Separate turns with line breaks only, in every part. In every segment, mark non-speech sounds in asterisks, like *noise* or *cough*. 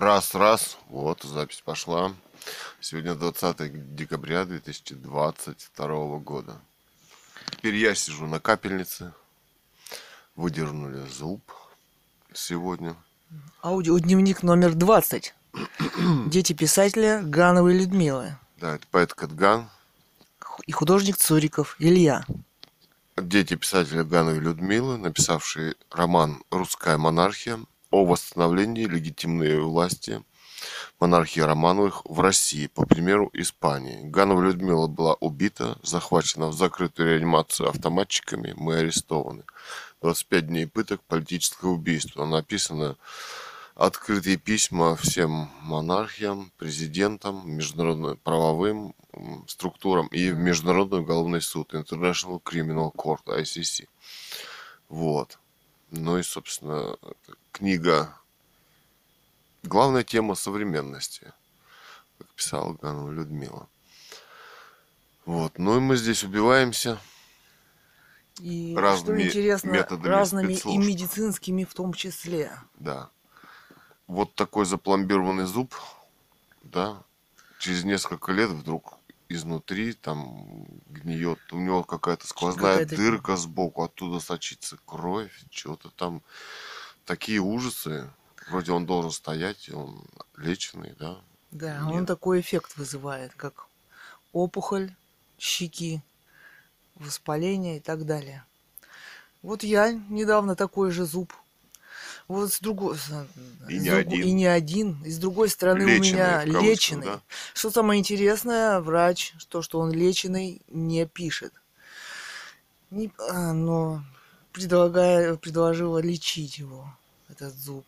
Раз, раз. Вот, запись пошла. Сегодня 20 декабря 2022 года. Теперь я сижу на капельнице. Выдернули зуб сегодня.
Аудиодневник номер 20. Дети писателя Гановой Людмилы.
Да, это поэт Катган.
И художник Цуриков Илья.
Дети писателя Гановой Людмилы, написавшие роман «Русская монархия», о восстановлении легитимной власти монархии Романовых в России, по примеру Испании. Ганова Людмила была убита, захвачена в закрытую реанимацию автоматчиками, мы арестованы. 25 дней пыток, политическое убийство. Написано открытые письма всем монархиям, президентам, международным правовым структурам и в Международный уголовный суд, International Criminal Court, ICC. Вот. Ну и, собственно, книга «Главная тема современности», как писала Ганова Людмила. Вот. Ну и мы здесь убиваемся
И
разными
что интересно,
методами
разными и
спецслужб.
медицинскими в том числе.
Да. Вот такой запломбированный зуб, да, через несколько лет вдруг изнутри там гниет. У него какая-то сквозная
Какая-то-
дырка сбоку, оттуда сочится кровь, чего-то там. Такие ужасы. Вроде он должен стоять, он леченый, да.
Да,
Нет.
он такой эффект вызывает, как опухоль, щеки, воспаление и так далее. Вот я недавно такой же зуб. Вот с другой с-
И
с
не
друго-
один.
И не один. И с другой стороны
Леченый,
у меня леченый.
да?
Что самое интересное, врач, то, что он леченый, не пишет. Не- а, но предлагая, предложила лечить его, этот зуб.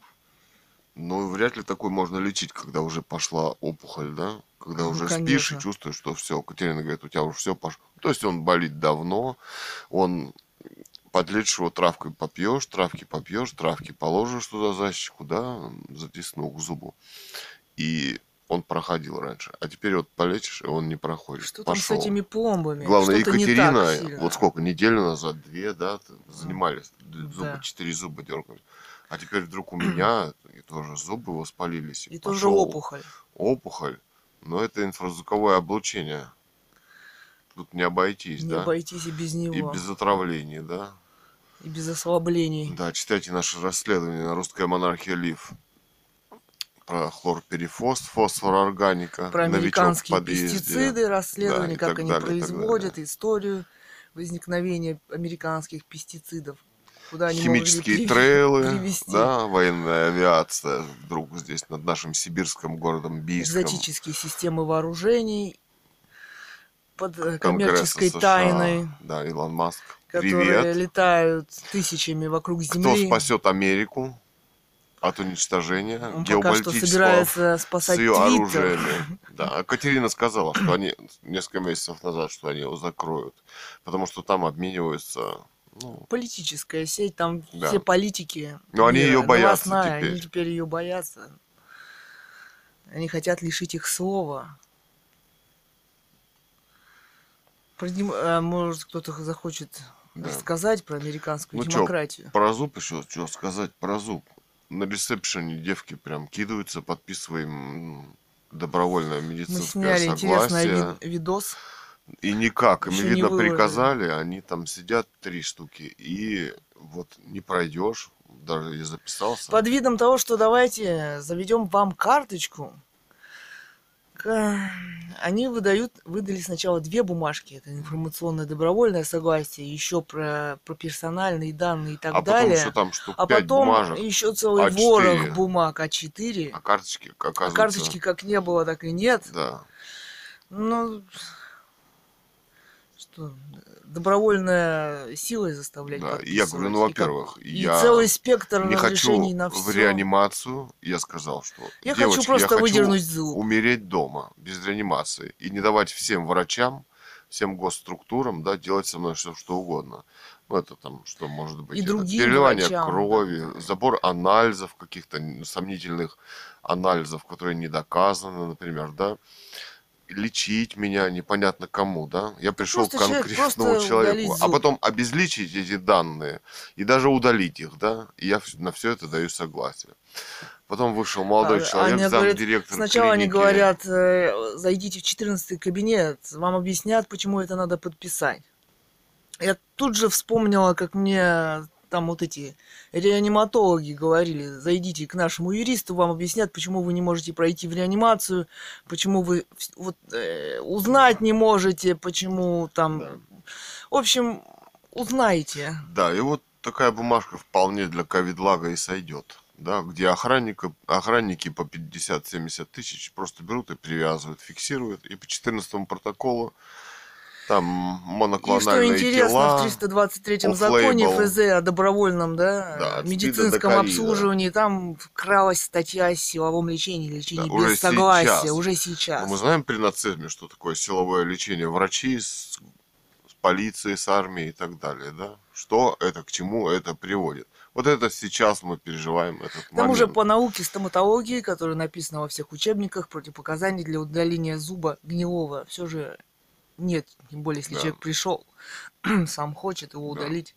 Ну, вряд ли такой можно лечить, когда уже пошла опухоль, да? Когда
Ну,
уже спишь и
конечно.
чувствуешь, что все. Катерина говорит, у тебя уже все пошло. То есть он болит давно, он подлечишь его травкой попьешь, травки попьешь, травки положишь туда защику, да, затиснул к зубу. И он проходил раньше. А теперь вот полечишь, и он не проходит.
Что там
Пошел.
с этими пломбами?
Главное,
Что-то не
Екатерина, вот сколько, неделю назад, две, да, занимались, зубы,
Да.
четыре зуба дергали. А теперь вдруг у *clears throat* меня и тоже зубы воспалились.
И тоже
пошел
опухоль.
Опухоль. Но это инфразвуковое облучение. Тут не обойтись,
Не
да?
обойтись и без него.
И без отравлений, да?
И без ослаблений.
Да, читайте наше расследование на русская монархия Лив. Про хлорперифос, фосфор органика,
Про американские пестициды, расследование,
Да,
как они
далее,
производят,
далее.
историю возникновения американских пестицидов. Куда они
Химические
могли
трейлы,
привести
да, военная авиация вдруг здесь над нашим сибирским городом Бийском.
экзотические системы вооружений под э, коммерческой
США.
тайной,
Да, Илон Маск.
Которые
Привет.
летают тысячами вокруг
Кто
Земли.
спасет Америку от уничтожения
Он пока что собирается
с
спасать
ее
Твиттер.
оружиями. *laughs* Да, Катерина сказала, что они несколько месяцев назад, что они его закроют, потому что там обмениваются. Ну,
Политическая сеть, там
Да.
все политики.
Но они её боятся
новостная,
теперь.
Они теперь ее боятся. Они хотят лишить их слова. А, Может, кто-то захочет
Да.
рассказать про американскую
Ну чё,
демократию.
про зуб еще, что сказать про зуб. На ресепшене девки прям кидаются, подписываем добровольное
Мы
медицинское
сняли интересный
согласие.
ви- видос.
И никак, им, видно,
выложили.
приказали, они там сидят три штуки, и вот не пройдешь, даже я записался.
Под видом того, что давайте заведем вам карточку. Они выдают, выдали сначала две бумажки. Это информационное добровольное согласие, еще про, про персональные данные и так
а потом
далее.
еще там штук
а потом
бумажек,
еще целый
А4.
ворох бумаг А4.
а карточки,
А
оказывается,
карточки как не было, так и нет.
да.
Ну, что, добровольная силой заставлять
Да, я говорю, ну, во-первых,
и
я
целый спектр
не хочу
на
в
все.
реанимацию, я сказал, что
Я хочу просто
я хочу
выдернуть зуб.
умереть дома, без реанимации, и не давать всем врачам, всем госструктурам, да, делать со мной все, что угодно. Ну, это там, что может быть,
И
это переливание
врачам,
крови, забор анализов, каких-то сомнительных анализов, которые не доказаны, например, да. Лечить меня непонятно кому, да? Я пришел к
Просто человек
конкретному
просто
человеку, а потом обезличить эти данные и даже удалить их, да? И я на все это даю согласие. Потом вышел молодой
А-
человек,
они говорят,
замдиректор
Сначала они
клиники.
говорят, э, зайдите в 14 кабинет, вам объяснят, почему это надо подписать. Я тут же вспомнила, как мне там вот эти реаниматологи говорили, зайдите к нашему юристу, вам объяснят, почему вы не можете пройти в реанимацию, почему вы вот, э, узнать не можете, почему там...
Да.
В общем, узнаете.
Да, и вот такая бумажка вполне для ковидлага и сойдет. Да, где охранника, охранники по 50-70 тысяч просто берут и привязывают, фиксируют. И по 14 протоколу там
И что
моноклональные
интересно,
тела.
в 323-м
off-label.
законе ФЗ о добровольном да,
Да,
медицинском обслуживании, там вкралась статья о силовом лечении, лечении
Да, уже
без согласия,
сейчас.
уже
Но
сейчас.
мы знаем при нацизме, что такое силовое лечение врачи с, с полицией, с армией и так далее, да? Что это, к чему это приводит? Вот это сейчас мы переживаем этот
же
момент.
по науке стоматологии, которая написана во всех учебниках, противопоказаний для удаления зуба гнилого все же нет. Тем более, если
Да.
человек пришел, *clears throat* сам хочет его
Да.
удалить.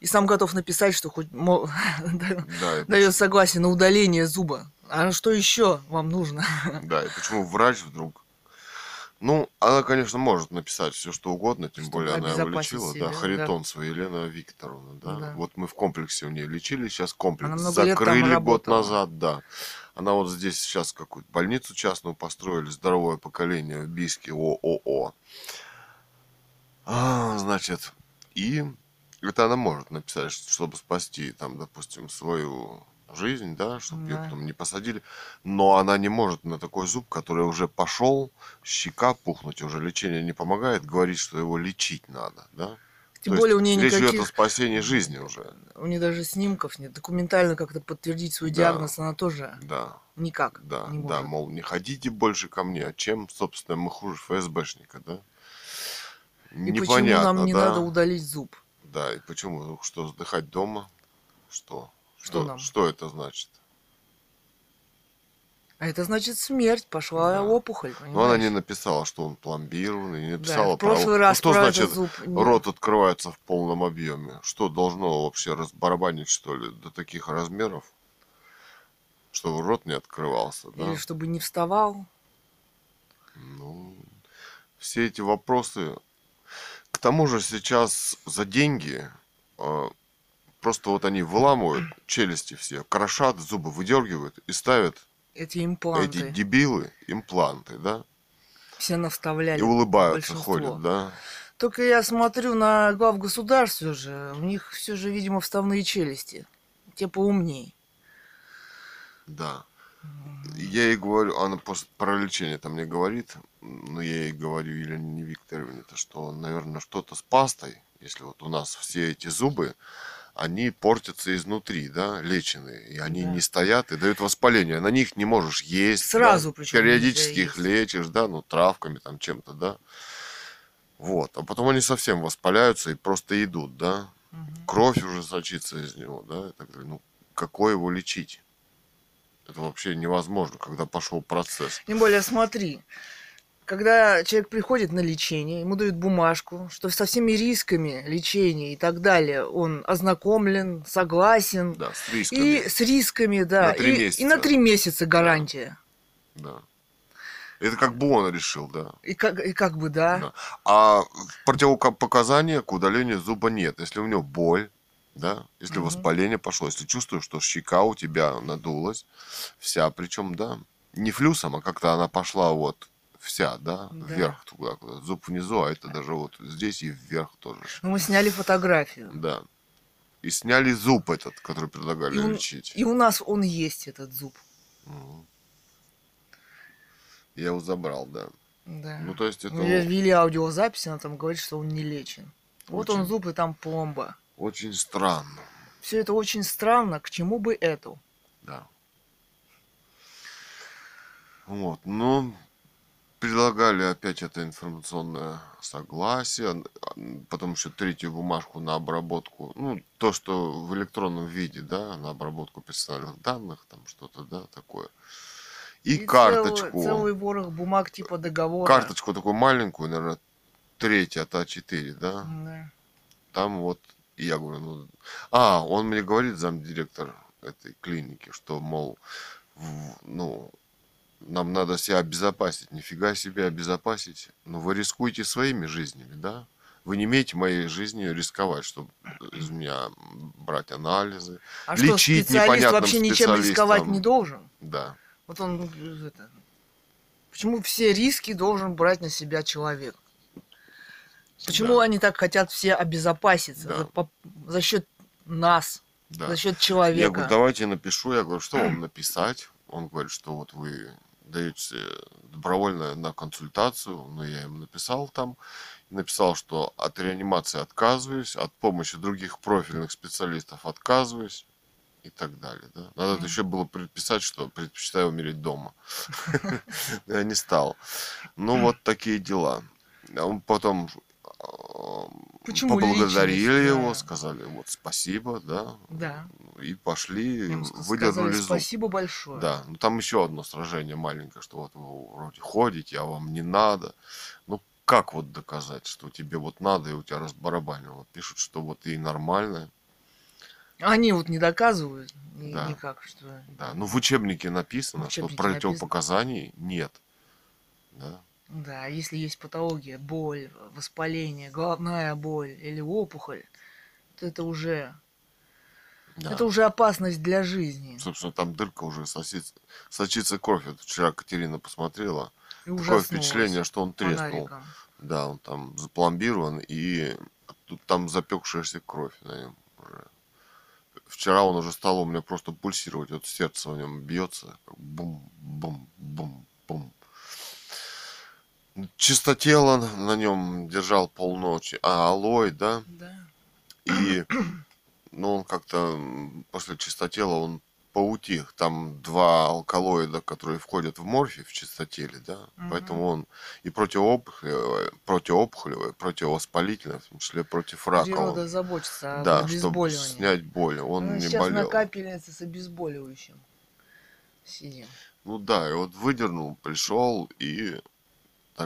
И сам готов написать, что хоть мо- *laughs*
Да,
дает согласие на удаление зуба. А что еще вам нужно? *laughs*
Да, и почему врач вдруг... Ну, она, конечно, может написать все, что угодно, тем
Чтобы
более она его лечила,
себя,
да,
да.
Харитонцева Елена Викторовна, да.
Да.
Вот мы в комплексе у нее лечили, сейчас комплекс закрыли год назад, да. Она вот здесь сейчас какую-то больницу частную построили, здоровое поколение в Бийске, ООО. А, значит, и это она может написать, чтобы спасти, там, допустим, свою жизнь, да, чтобы ее
Да.
потом не посадили. Но она не может на такой зуб, который уже пошел, щека пухнуть, уже лечение не помогает, говорить, что его лечить надо, да.
Тем
То
более у нее
речь идет о
никаких...
спасении жизни уже,
У нее даже снимков нет. Документально как-то подтвердить свой
Да.
диагноз она тоже
да.
никак
Да,
не
да,
может.
мол, не ходите больше ко мне, а чем, собственно, мы хуже ФСБшника, да?
И почему нам не
да?
надо удалить зуб?
Да, и почему? Что, сдыхать дома? Что?
Что
Что,
нам?
что это значит?
А это значит смерть, пошла
Да.
опухоль,
Ну, она не
понимаешь?
написала, что он пломбированный, не
Да,
написала
прошлый
про...
раз
ну, что
про
значит
зуб
рот открывается в полном объеме? Что должно вообще разбарабанить, что ли, до таких размеров? Чтобы рот не открывался, да?
Или чтобы не вставал.
Ну, все эти вопросы. К тому же сейчас за деньги э, просто вот они выламывают челюсти все, крошат, зубы выдергивают и ставят
Эти импланты.
эти дебилы импланты, да?
Все наставляли.
И улыбаются,
большинство.
ходят, да?
Только я смотрю на глав государств все же. У них все же, видимо, вставные челюсти. Те поумней.
Да. Я ей говорю, она после про лечение там мне говорит, но я ей говорю, Елене Викторовне, то, что, наверное, что-то с пастой, если вот у нас все эти зубы, они портятся изнутри, да, леченые, и они
Да.
не стоят и дают воспаление. На них не можешь есть.
Сразу
да,
причем
Периодически их лечишь, да, ну, травками там чем-то, да. Вот. А потом они совсем воспаляются и просто идут, да.
Мгм.
Кровь уже сочится из него, да, и так далее. Ну, какой его лечить? Это вообще невозможно, когда пошел процесс.
Тем более, смотри, когда человек приходит на лечение, ему дают бумажку, что со всеми рисками лечения и так далее он ознакомлен, согласен.
Да, с рисками.
И с рисками, да.
На три
и,
месяца.
и на три месяца гарантия.
Да. Это как бы он решил, да.
И как, и как бы, да.
Да. А противопоказания к удалению зуба нет. Если у него боль, да, если
Мгм.
воспаление пошло, если чувствуешь, что щека у тебя надулась, вся, причем, да, не флюсом, а как-то она пошла вот вся, да,
Да.
вверх туда, куда. зуб внизу, а это даже вот здесь и вверх тоже.
Но мы сняли фотографию.
Да. И сняли зуб этот, который предлагали
И он-
лечить.
И у нас он есть, этот зуб.
Мгм. Я его забрал, да.
Да.
Ну, то есть это
Мы вели аудиозапись, она там говорит, что он не лечен. Вот он
Очень.
зуб, и там пломба.
очень странно.
Все это очень странно, к чему бы это?
Да. Вот, ну, предлагали опять это информационное согласие, потом еще третью бумажку на обработку, ну, то, что в электронном виде, да, на обработку персональных данных, там что-то, да, такое. И,
И
карточку.
Целый, целый ворох бумаг типа договора.
Карточку такую маленькую, наверное, треть от А4, да?
Да.
Там вот, и я говорю, ну... А, он мне говорит, замдиректор этой клиники, что, мол, в- ну, нам надо себя обезопасить. Нифига себе обезопасить. Ну, вы рискуете своими жизнями, да? Вы не имеете моей жизнью рисковать, чтобы из меня брать анализы.
А что,
Лечить
специалист
непонятным
вообще ничем рисковать не должен?
Да.
Вот он э, это. Почему все риски должен брать на себя человек? Почему
Да.
они так хотят все обезопаситься
Да.
за, по- за счет нас,
Да.
за счет
Я
человека?
говорю, давайте напишу. Я говорю, что вам написать? Он говорит, что вот вы даете добровольно на консультацию. Ну, я ему написал там. Написал, что от реанимации отказываюсь, от помощи других профильных специалистов отказываюсь и так далее. Да? Надо
Мгм.
еще было предписать, что предпочитаю умереть дома. *laughs* Я не стал. Ну, вот такие дела. А потом э,
Почему
поблагодарили
личность,
его,
да.
сказали вот спасибо, да,
Да.
и пошли,
ему сказал,
выдернули зуб.
спасибо большое.
Да, ну там еще одно сражение маленькое, что вот вы вроде ходите, а вам не надо. Ну как вот доказать, что тебе вот надо, и у тебя разбарабанило? Вот пишут, что вот и нормально.
Они вот не доказывают ни-
Да.
никак, что...
Да, ну в учебнике написано,
В учебнике
что противопоказаний нет. Да,
Да, если есть патология, боль, воспаление, головная боль или опухоль, то это уже,
да.
это уже опасность для жизни.
Собственно, там дырка уже сосится, сочится кровь. Вот вчера Катерина посмотрела.
И
Такое впечатление, что он треснул.
фонариком.
Да, он там запломбирован, и тут там запекшаяся кровь на нем уже. Вчера он уже стал у меня просто пульсировать, вот сердце в нем бьется, бум-бум-бум-бум. Чистотело на нем держал полночи, а алой, да,
Да.
и ну, он как-то после чистотела он поутих. Там два алкалоида, которые входят в морфий в чистотеле, да.
Мгм.
Поэтому он и противоопухолевый, противоопухолевый, противовоспалительный, в том числе против рака.
Природа
он-
заботится об
да, чтобы снять боль. Он
Мы
не
сейчас
болел.
на капельнице с обезболивающим сидим.
Ну да, и вот выдернул, пришел, и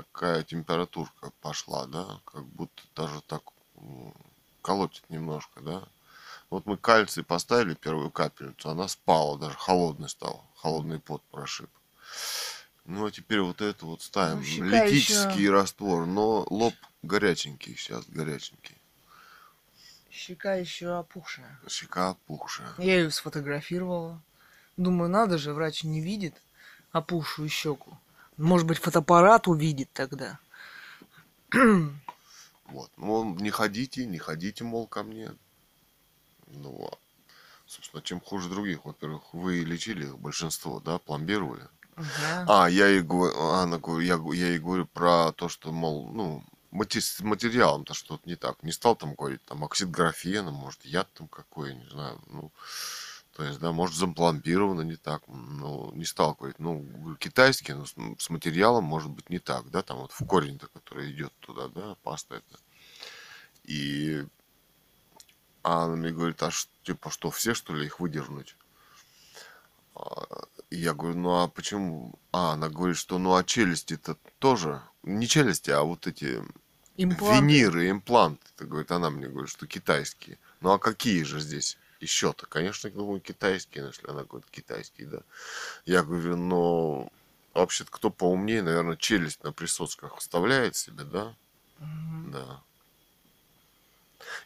такая температурка пошла, да, как будто даже так м, колотит немножко, да. Вот мы кальций поставили первую капельницу, она спала, даже холодный стал, холодный пот прошиб. Ну а теперь вот это вот ставим,
Ну,
литический
ещё-
раствор, но лоб горяченький сейчас, горяченький.
Щека еще опухшая.
Щека опухшая.
Я ее сфотографировала. Думаю, надо же, врач не видит опухшую щеку. Может быть, фотоаппарат увидит тогда. *clears throat*
Вот. Ну, не ходите, не ходите, мол, ко мне. Ну, а, собственно, чем хуже других. Во-первых, вы лечили их, большинство, да, пломбировали.
Да.
А, я ей говорю, она, говорю, я, я ей говорю про то, что, мол, ну, с материалом-то что-то не так. Не стал там говорить, там, оксид графена, может, яд там какой, не знаю, ну, то есть, да, может, запломбировано не так, ну, не стал говорить, ну, китайский, но с, с материалом может быть не так, да, там вот в корень-то, который идет туда, да, паста это. И а она мне говорит, а ш- типа что, все что ли их выдернуть? А, И я говорю, ну а почему? А, она говорит, что ну а челюсти-то тоже, не челюсти, а вот эти
Импланты.
виниры, импланты, говорит, она мне говорит, что китайские. Ну а какие же здесь еще-то? Конечно, я думаю, китайские, но если она говорит китайские, да. Я говорю, ну вообще-то кто поумнее, наверное, челюсть на присосках вставляет себе, да?
Мгм.
Да.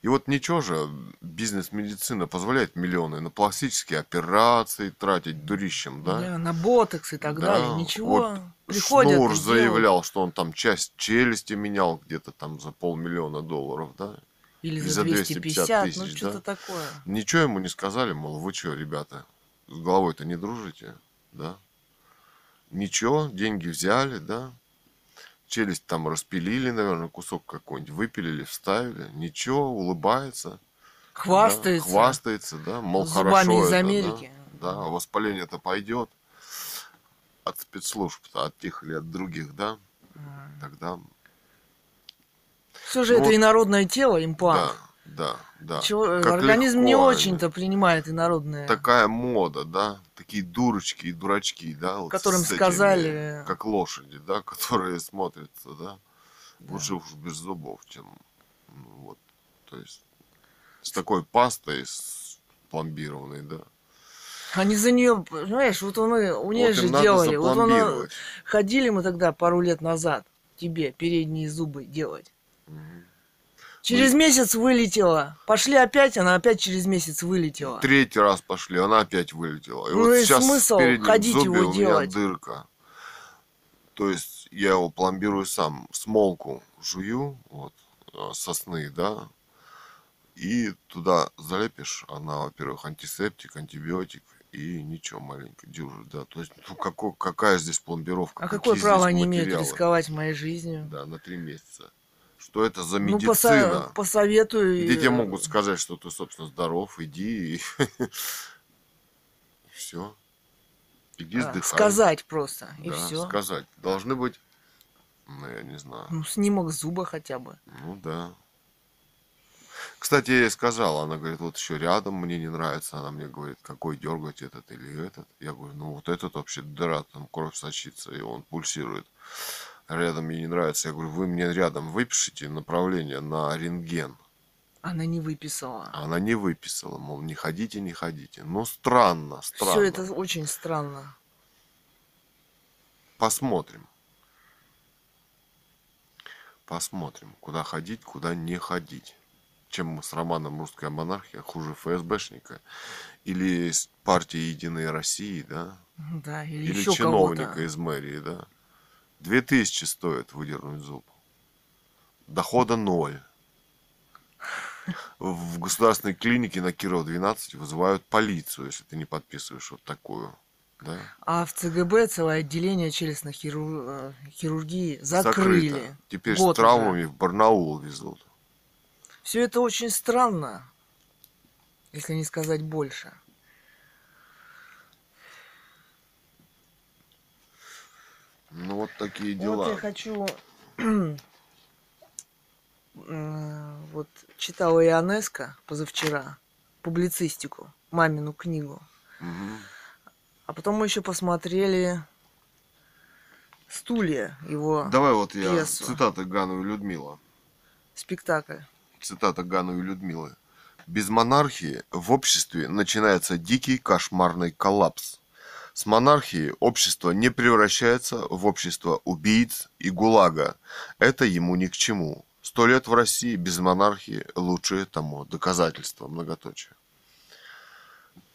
И вот ничего же, бизнес-медицина позволяет миллионы на пластические операции тратить дурищем, да?
Да, на ботокс и так
Да,
далее. Ничего.
вот
Приходят.
Шнур заявлял, что он там часть челюсти менял где-то там за полмиллиона долларов, да?
Или за
за
250,
250
ну
тысяч,
что-то
да.
такое.
Ничего ему не сказали, мол, вы что, ребята, с головой-то не дружите, да? Ничего, деньги взяли, да? Челюсть там распилили, наверное, кусок какой-нибудь, выпилили, вставили. Ничего, улыбается. да,
Хвастается.
хвастается, да, мол,
Зубами
хорошо
из
это, да.
Америки.
Да, а воспаление-то пойдет от спецслужб, от тех или от других, да, тогда
Все же
Ну
это
вот-
инородное тело, имплант.
Да, Да, да.
Чего, э,
Как
организм не
легко они.
очень-то принимает инородное.
Такая мода, да? Такие дурочки и дурачки, да? вот
Которым
этими,
сказали-
Как лошади, да? *laughs* Которые смотрятся, да?
Да.
Лучше уж без зубов, чем... ну, вот, то есть... С такой пастой, с пломбированной, да?
Они за нее, понимаешь, вот мы у нее
Вот
же делали. Вот он,
запломбировать.
ходили мы тогда пару лет назад тебе передние зубы делать. Через месяц вылетела. Пошли опять, она опять через месяц вылетела.
Третий раз пошли, она опять вылетела. И
Ну
вот
и
сейчас
смысл
в переднем
ходить
зубе
его
у меня
делать?
дырка. То есть я его пломбирую сам. Смолку жую, вот, э, сосны, да, и туда залепишь, она, во-первых, антисептик, антибиотик, и ничего, маленько дюжит, да. То есть, ну, какой, какая здесь пломбировка?
А какое право они имеют рисковать моей жизнью?
Да, на три месяца. Что это за
Ну,
медицина?
поса- посоветуй.
Где тебе
э,
могут сказать, что ты, собственно, здоров, иди и *laughs* все. Иди
а,
сдыхай.
Сказать просто. И все.
сказать. Должны быть, ну, я не знаю.
Ну, снимок зуба хотя бы.
Ну да. Кстати, я ей сказал, она говорит, вот еще рядом мне не нравится. Она мне говорит, какой дергать этот или этот. Я говорю, ну вот этот вообще дыра, там кровь сочится, и он пульсирует. Рядом мне не нравится. Я говорю, вы мне рядом выпишите направление на рентген.
Она не выписала.
Она не выписала, мол, не ходите, не ходите. Ну, странно, странно.
Все это очень странно.
Посмотрим. Посмотрим, куда ходить, куда не ходить. Чем мы с Романом «Русская монархия» хуже ФСБшника или партии «Единой России», да?
Да, или,
Или
еще
чиновника из мэрии, да? Две тысячи стоит выдернуть зуб. Дохода ноль. В государственной клинике на Кирова 12 вызывают полицию, если ты не подписываешь вот такую. Да?
А в ЦГБ целое отделение челюстной хиру- э, хирургии закрыли.
Закрыто. Теперь
Год
с травмами в Барнаул везут.
Все это очень странно, если не сказать больше.
Ну вот такие
Вот
дела.
я хочу... *clears throat* э, Вот читала Ионеско позавчера публицистику, мамину книгу.
Мгм.
А потом мы еще посмотрели «Стулья», его
Давай вот я
пьесу.
цитата Гану и Людмила.
спектакль.
Цитата Гану и Людмилы. Без монархии в обществе начинается дикий кошмарный коллапс. С монархией общество не превращается в общество убийц и гулага. Это ему ни к чему. Сто лет в России без монархии лучшее тому доказательство. Многоточие.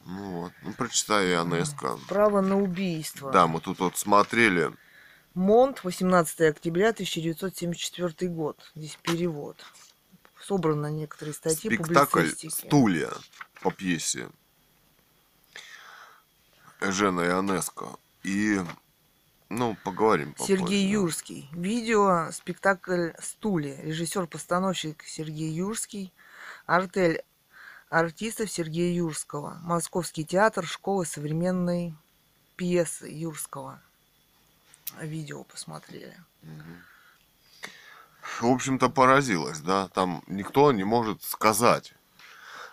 Ну вот, ну прочитай Ионеско.
Право на убийство.
Да, мы тут вот смотрели.
Монт, 18 октября 1974 год. Здесь перевод. Собраны некоторые статьи
спектакль. «Стулья» по пьесе Жена Ионеско. И, ну, поговорим попозже.
Сергей Юрский. Видео спектакль «Стулья». Режиссер-постановщик Сергей Юрский. Артель артистов Сергея Юрского. Московский театр школы современной пьесы Юрского. Видео посмотрели.
В общем-то, поразилась, да? Там никто не может сказать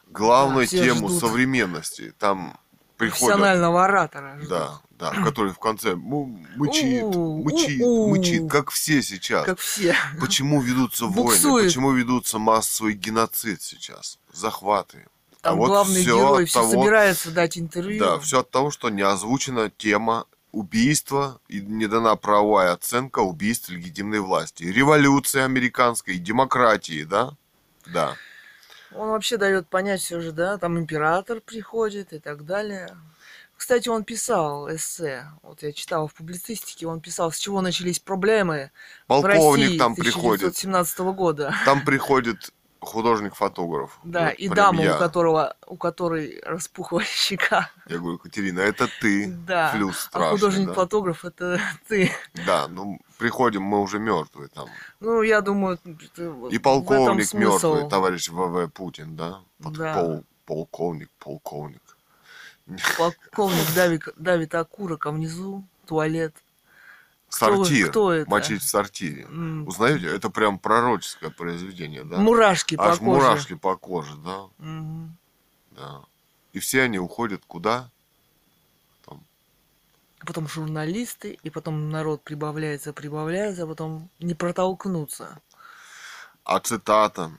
главную
Да,
тему
ждут.
современности. Там приходят...
Профессионального оратора.
Да, да, который в конце мычит, мычит, мычит, как все сейчас.
Как все.
Почему ведутся войны? Почему ведутся массовый геноцид сейчас? Захваты.
Там
а вот
главный герой все
того-
собирается дать интервью.
Да, все от того, что не озвучена тема убийства и не дана правовая оценка убийств легитимной власти. Революции американской, демократии, да? Да.
Он вообще дает понять все же, да, там император приходит и так далее. Кстати, он писал эссе, вот я читала в публицистике, он писал, с чего начались проблемы в
Полковник
России
там приходит.
1917 года.
Там приходит художник-фотограф.
Да,
Вот
и
прям
дама,
я.
у которого, у которой распухла *laughs* щека.
Я говорю, Катерина, это ты.
Да.
Плюс
А
страшный,
художник-фотограф это *laughs* ты.
да. Да, ну, приходим, мы уже мертвые там.
Ну, я думаю,
И полковник
смысл.
мертвый, товарищ ВВ Путин, да? Вот
Да.
пол- полковник, полковник.
Полковник давит, давит окурок, а внизу туалет
Сортир.
кто это?
Мочить в сортире.
М,
Узнаете? Это прям пророческое произведение, да?
Мурашки по
Аж
коже.
мурашки по коже, да,
Мгм.
да. И все они уходят куда?
А потом журналисты, и потом народ прибавляется, прибавляется, а потом не протолкнуться.
А цитата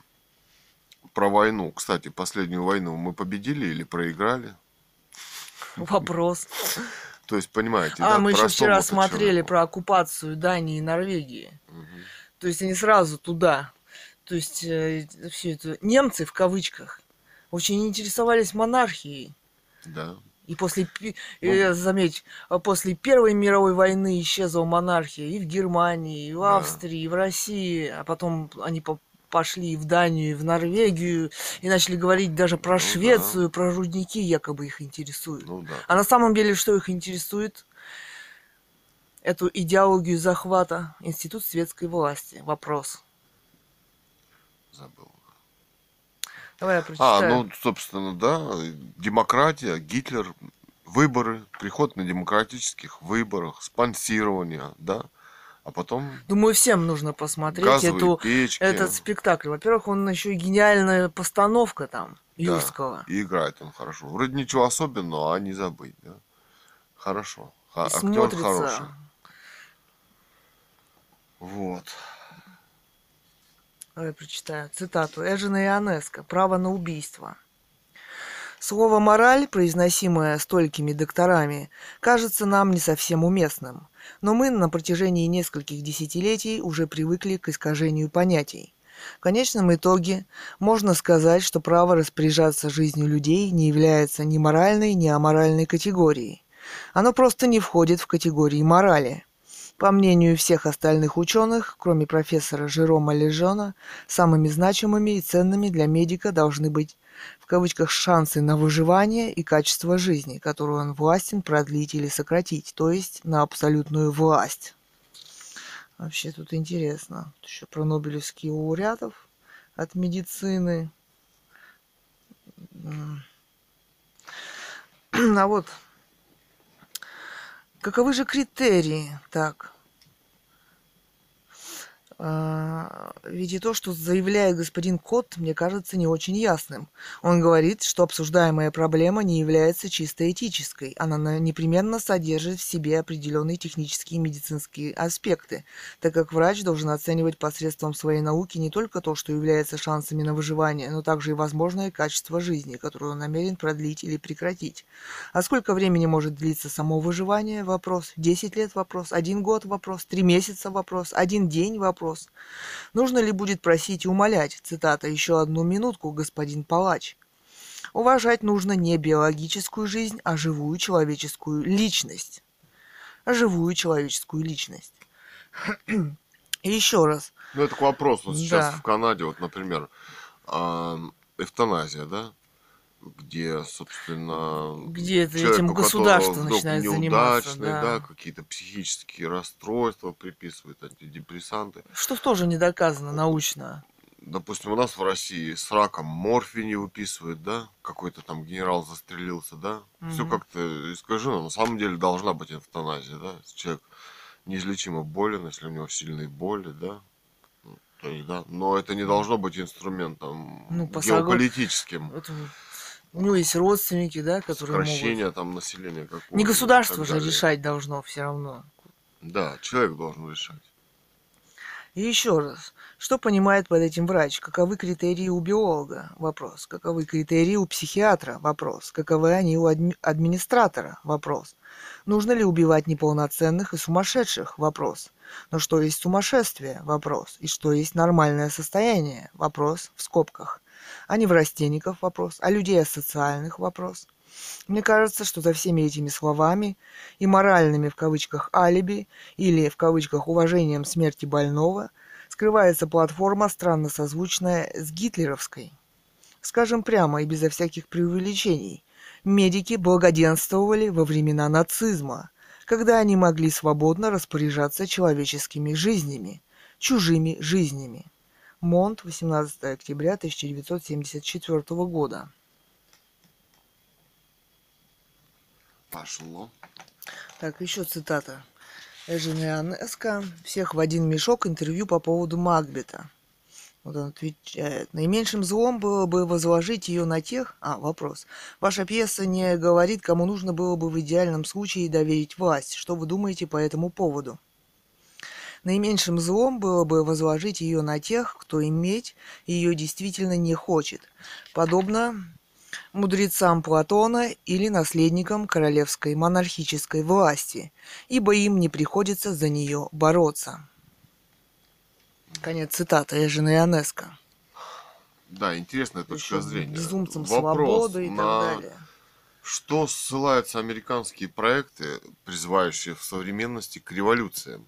про войну. Кстати, последнюю войну мы победили или проиграли?
Вопрос.
То есть, понимаете,
А,
да,
мы еще вчера смотрели
человеку.
про оккупацию Дании и Норвегии.
Мгм.
То есть они сразу туда. То есть все это немцы в кавычках очень интересовались монархией.
Да.
И после, э, заметь, а после Первой мировой войны исчезла монархия и в Германии, и в
Да.
Австрии, и в России, а потом они по- пошли и в Данию, и в Норвегию, и начали говорить даже про
Ну да.
Швецию, про рудники якобы их интересуют.
Ну да.
А на самом деле что их интересует? Эту идеологию захвата институт светской власти. Вопрос.
Забыл.
Давай я
А,
прочитаю.
ну, собственно, да, демократия, Гитлер, выборы, приход на демократических выборах, спонсирование, да, а потом
Думаю, всем нужно посмотреть эту,
печки.
этот спектакль. Во-первых, он еще и гениальная постановка там,
Да,
Юрского.
И играет он хорошо. Вроде ничего особенного, а не забыть, да. Хорошо.
И
актер
смотрится.
хороший. Вот.
Давай прочитаю цитату. Эжена Ионеско. «Право на убийство». Слово «мораль», произносимое столькими докторами, кажется нам не совсем уместным, но мы на протяжении нескольких десятилетий уже привыкли к искажению понятий. В конечном итоге можно сказать, что право распоряжаться жизнью людей не является ни моральной, ни аморальной категорией. Оно просто не входит в категории морали. По мнению всех остальных ученых, кроме профессора Жерома Лежона, самыми значимыми и ценными для медика должны быть в кавычках шансы на выживание и качество жизни, которую он властен продлить или сократить, то есть на абсолютную власть. Вообще тут интересно. Тут еще про Нобелевские лауреатов от медицины. *clears throat* А вот каковы же критерии? Так. А, Ведь и то, что заявляет господин Кот, мне кажется не очень ясным. Он говорит, что обсуждаемая проблема не является чисто этической. Она на- непременно содержит в себе определенные технические и медицинские аспекты, так как врач должен оценивать посредством своей науки не только то, что является шансами на выживание, но также и возможное качество жизни, которое он намерен продлить или прекратить. А сколько времени может длиться само выживание? Вопрос. 10 лет? Вопрос. Один год? Вопрос. Три месяца? Вопрос. Один день? Вопрос. Нужно ли будет просить и умолять, цитата, еще одну минутку, господин палач. Уважать нужно не биологическую жизнь, а живую человеческую личность. А живую человеческую личность. И *clears throat* еще раз.
Ну, это к вопросу. Вот сейчас
Да.
в Канаде, вот, например, эвтаназия, да, где, собственно,
Где это
человеку,
этим государство начинает заниматься. Да.
да, какие-то психические расстройства приписывают, антидепрессанты.
Что тоже не доказано научно.
Допустим, у нас в России с раком морфий не выписывают, да, какой-то там генерал застрелился, да, все
Мгм.
как-то искажено. На самом деле должна быть эвтаназия, да, если человек неизлечимо болен, если у него сильные боли, да, Ну, то есть, да, но это не должно быть инструментом
Ну, по согла-
геополитическим,
Вот у него есть родственники, да, которые могут...
сокращение там населения какого-то.
Не государство же решать должно все равно.
Да, человек должен решать.
И еще раз, что понимает под этим врач? Каковы критерии у биолога? Вопрос. Каковы критерии у психиатра? Вопрос. Каковы они у адми- администратора? Вопрос. Нужно ли убивать неполноценных и сумасшедших? Вопрос. Но что есть сумасшествие? Вопрос. И что есть нормальное состояние? Вопрос в скобках. А неврастенников? Вопрос. А людей асоциальных? Вопрос. Мне кажется, что за всеми этими словами и моральными в кавычках алиби или в кавычках уважением смерти больного скрывается платформа, странно созвучная с гитлеровской. Скажем прямо и безо всяких преувеличений, медики благоденствовали во времена нацизма, когда они могли свободно распоряжаться человеческими жизнями, чужими жизнями. Монт, 18 октября 1974 года.
Пошло.
Так, еще цитата. Эжен Ионеско. Всех в один мешок интервью по поводу Макбета. Вот он отвечает. Наименьшим злом было бы возложить ее на тех... А, вопрос. Ваша пьеса не говорит, кому нужно было бы в идеальном случае доверить власть. Что вы думаете по этому поводу? Наименьшим злом было бы возложить ее на тех, кто иметь ее действительно не хочет. Подобно мудрецам Платона или наследникам королевской монархической власти, ибо им не приходится за нее бороться. Конец цитаты Эжена Ионеско.
Да, интересная точка
Еще
зрения.
Безумцам
Вопрос
свободы и так
на
далее.
что ссылаются американские проекты, призывающие в современности к революциям?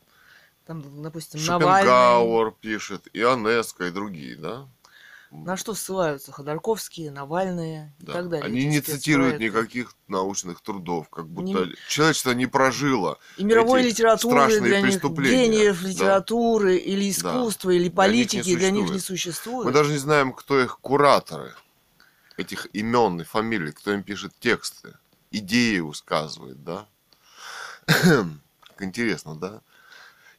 Там, допустим, Навальный.
Пишет, Ионеско и другие, да?
На что ссылаются Ходорковские, Навальные и
Да.
так далее.
Они не цитируют
спецпроекты.
никаких научных трудов, как будто
Не-
человечество не прожило.
И мировой
эти
литературы для них, гениев
Да.
литературы или искусства, или
Для них
политики для них не
существует.
существует.
Мы даже не знаем, кто их кураторы, этих имен и фамилий, кто им пишет тексты, идеи высказывает, да? Как *clears throat* интересно, да?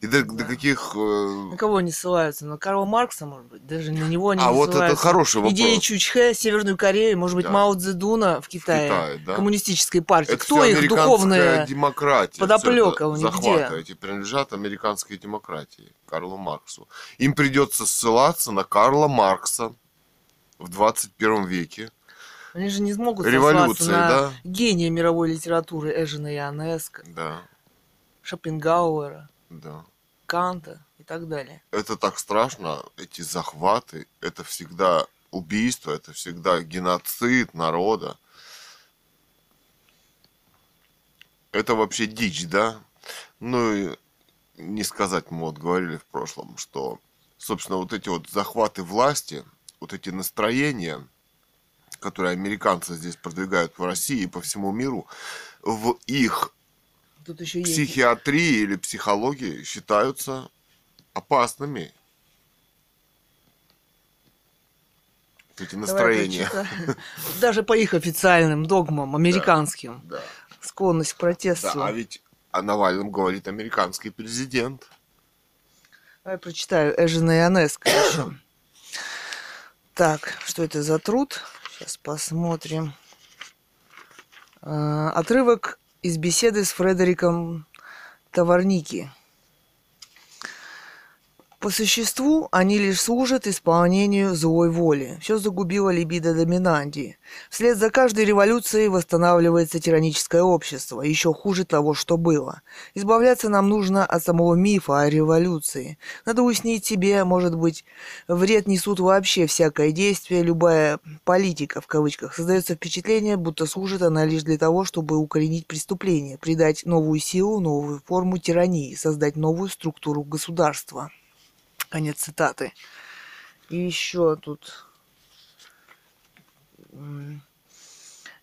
И до, до
Да.
каких... э,
На кого они ссылаются? На Карла Маркса, может быть? Даже на него они
А
не
вот это
ссылаются.
хороший вопрос.
Идеи Чучхе, Северную Корею, может быть,
Да.
Мао Цзэдуна в Китае,
Китае, да?
коммунистической партии.
Это
Кто их духовная...
демократия. это
у них
захваты
где?
эти принадлежат американской демократии, Карлу Марксу. Им придется ссылаться на Карла Маркса в 21 веке.
Они же не смогут сослаться на
да?
гения мировой литературы Эжена Ионеско,
Да,
Шопенгауэра,
да.
Канта и так далее.
Это так страшно, эти захваты, это всегда убийство, это всегда геноцид народа. Это вообще дичь, да? Ну и не сказать, мы вот говорили в прошлом, что, собственно, вот эти вот захваты власти, вот эти настроения, которые американцы здесь продвигают в России и по всему миру, в их
Тут еще есть.
психиатрии или психологии считаются опасными. Эти настроения.
Даже по их официальным догмам, американским.
Да.
Склонность к
да.
протесту.
А ведь о Навальном говорит американский президент.
Давай прочитаю Эжена Ионеско еще. Так, что это за труд? Сейчас посмотрим. А, Отрывок из беседы с Фредериком Товарники. По существу они лишь служат исполнению злой воли. Все загубило либидо доминанти. Вслед за каждой революцией восстанавливается тираническое общество, еще хуже того, что было. Избавляться нам нужно от самого мифа о революции. Надо уяснить себе, может быть, вред несут вообще всякое действие, любая политика, в кавычках. Создается впечатление, будто служит она лишь для того, чтобы укоренить преступление, придать новую силу, новую форму тирании, создать новую структуру государства. Конец цитаты. И еще тут...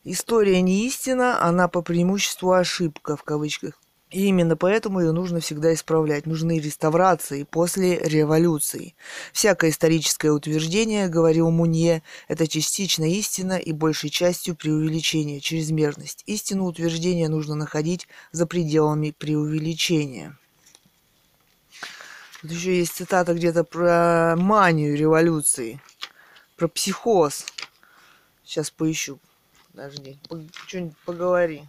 История не истина, она по преимуществу ошибка, в кавычках. И именно поэтому ее нужно всегда исправлять. Нужны реставрации после революции. Всякое историческое утверждение, говорил Мунье, это частично истина и большей частью преувеличение, чрезмерность. Истину утверждения нужно находить за пределами преувеличения. Тут еще есть цитата где-то про манию революции, про психоз. Сейчас поищу. Подожди, что-нибудь поговори.